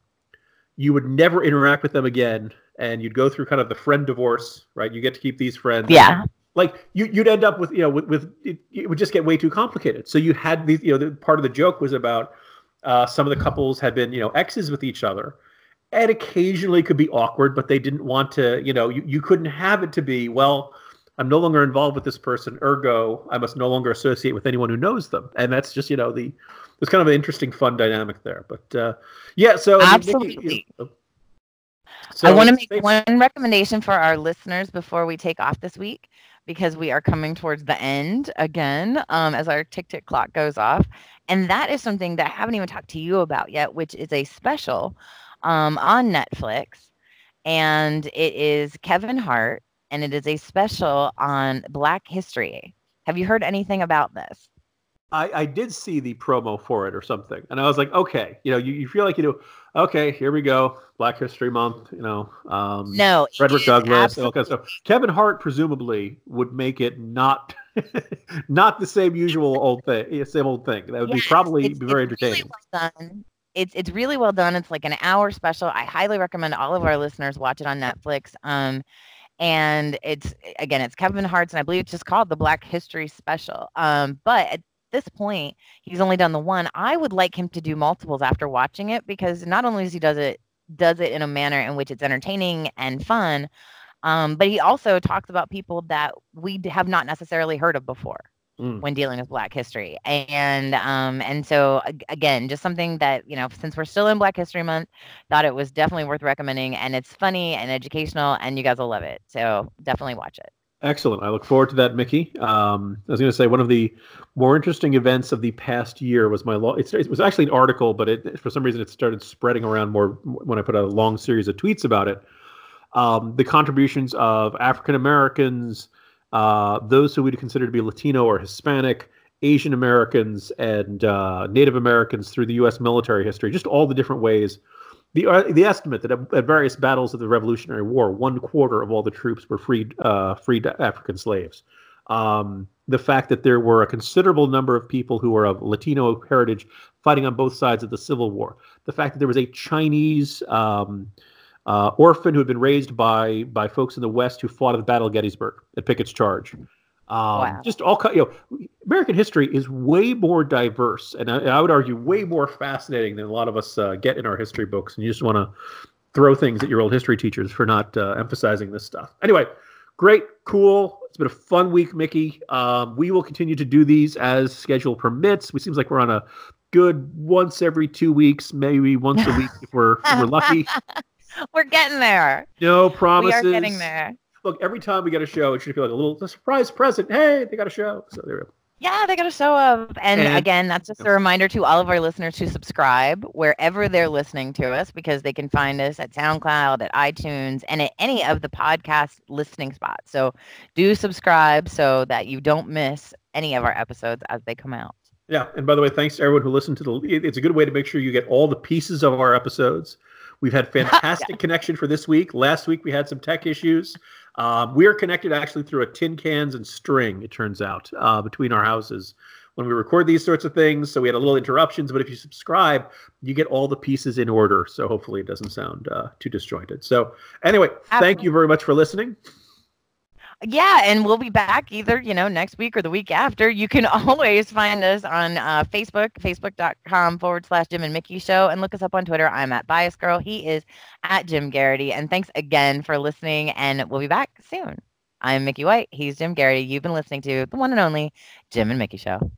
you would never interact with them again, and you'd go through kind of the friend divorce, right? You get to keep these friends. Yeah like you, would end up with you know with, with it, it, would just get way too complicated. So you had these you know the, part of the joke was about uh, some of the couples had been you know exes with each other, and occasionally could be awkward, but they didn't want to you know you, you couldn't have it to be well. I'm no longer involved with this person, ergo, I must no longer associate with anyone who knows them. And that's just, you know, the there's kind of an interesting, fun dynamic there. But uh, yeah, so absolutely. I, mean, Mickey, you know, so I want to make one recommendation for our listeners before we take off this week because we are coming towards the end again um, as our tick tick clock goes off. And that is something that I haven't even talked to you about yet, which is a special um, on Netflix. And it is Kevin Hart, and it is a special on Black history. Have you heard anything about this? I, I did see the promo for it or something, and I was like, okay, you know, you, you feel like you know, okay, here we go, Black History Month, you know, um, no, Frederick Douglass, and all kinds of stuff. Kevin Hart presumably would make it not (laughs) not the same usual old thing, same old thing. That would yes, be probably be very entertaining. Really well. It's it's really well done. It's like an hour special. I highly recommend all of our listeners watch it on Netflix. Um, and it's again, it's Kevin Hart's, and I believe it's just called the Black History Special. Um, but this point, he's only done the one. I would like him to do multiples after watching it because not only does he does it does it in a manner in which it's entertaining and fun, um, but he also talks about people that we have not necessarily heard of before. Mm. when dealing with Black history. And um, and so again, just something that you know, since we're still in Black History Month, thought it was definitely worth recommending. And it's funny and educational, and you guys will love it. So definitely watch it. Excellent. I look forward to that, Mickey. Um, I was going to say one of the more interesting events of the past year was my law. It, it was actually an article, but it, for some reason it started spreading around more when I put out a long series of tweets about it. Um, the contributions of African Americans, uh, those who we'd consider to be Latino or Hispanic, Asian Americans, and uh, Native Americans through the U.S. military history, just all the different ways. The, uh, the estimate that at, various battles of the Revolutionary War, one quarter of all the troops were freed uh, freed African slaves. Um, the fact that there were a considerable number of people who were of Latino heritage fighting on both sides of the Civil War. The fact that there was a Chinese um, uh, orphan who had been raised by by folks in the West who fought at the Battle of Gettysburg at Pickett's Charge. Um, wow. Just all you know, American history is way more diverse, and I, I would argue way more fascinating than a lot of us uh, get in our history books. And you just want to throw things at your old history teachers for not uh, emphasizing this stuff. Anyway, great, cool. It's been a fun week, Mickey. Um, we will continue to do these as schedule permits. We seems like we're on a good once every two weeks, maybe once a week if we're if we're lucky. (laughs) We're getting there. No promises. We are getting there. Look, every time we get a show, it should feel like a little surprise present. Hey, they got a show. So there we go. Yeah, they got a show up. And, and again, that's just a reminder to all of our listeners to subscribe wherever they're listening to us because they can find us at SoundCloud, at iTunes, and at any of the podcast listening spots. So do subscribe so that you don't miss any of our episodes as they come out. Yeah. And by the way, thanks to everyone who listened to the it's a good way to make sure you get all the pieces of our episodes. We've had (laughs) fantastic yeah. connection for this week. Last week we had some tech issues. Um, we are connected actually through a tin cans and string. It turns out uh, between our houses when we record these sorts of things. So we had a little interruptions, but if you subscribe, you get all the pieces in order. So hopefully it doesn't sound uh, too disjointed. So anyway, Absolutely. thank you very much for listening. Yeah, and we'll be back either, you know, next week or the week after. You can (laughs) always find us on uh, Facebook, facebook.com forward slash Jim and Mickey Show, and look us up on Twitter. I'm at Bias Girl. He is at Jim Geraghty. And thanks again for listening, and we'll be back soon. I'm Mickey White. He's Jim Geraghty. You've been listening to the one and only Jim and Mickey Show.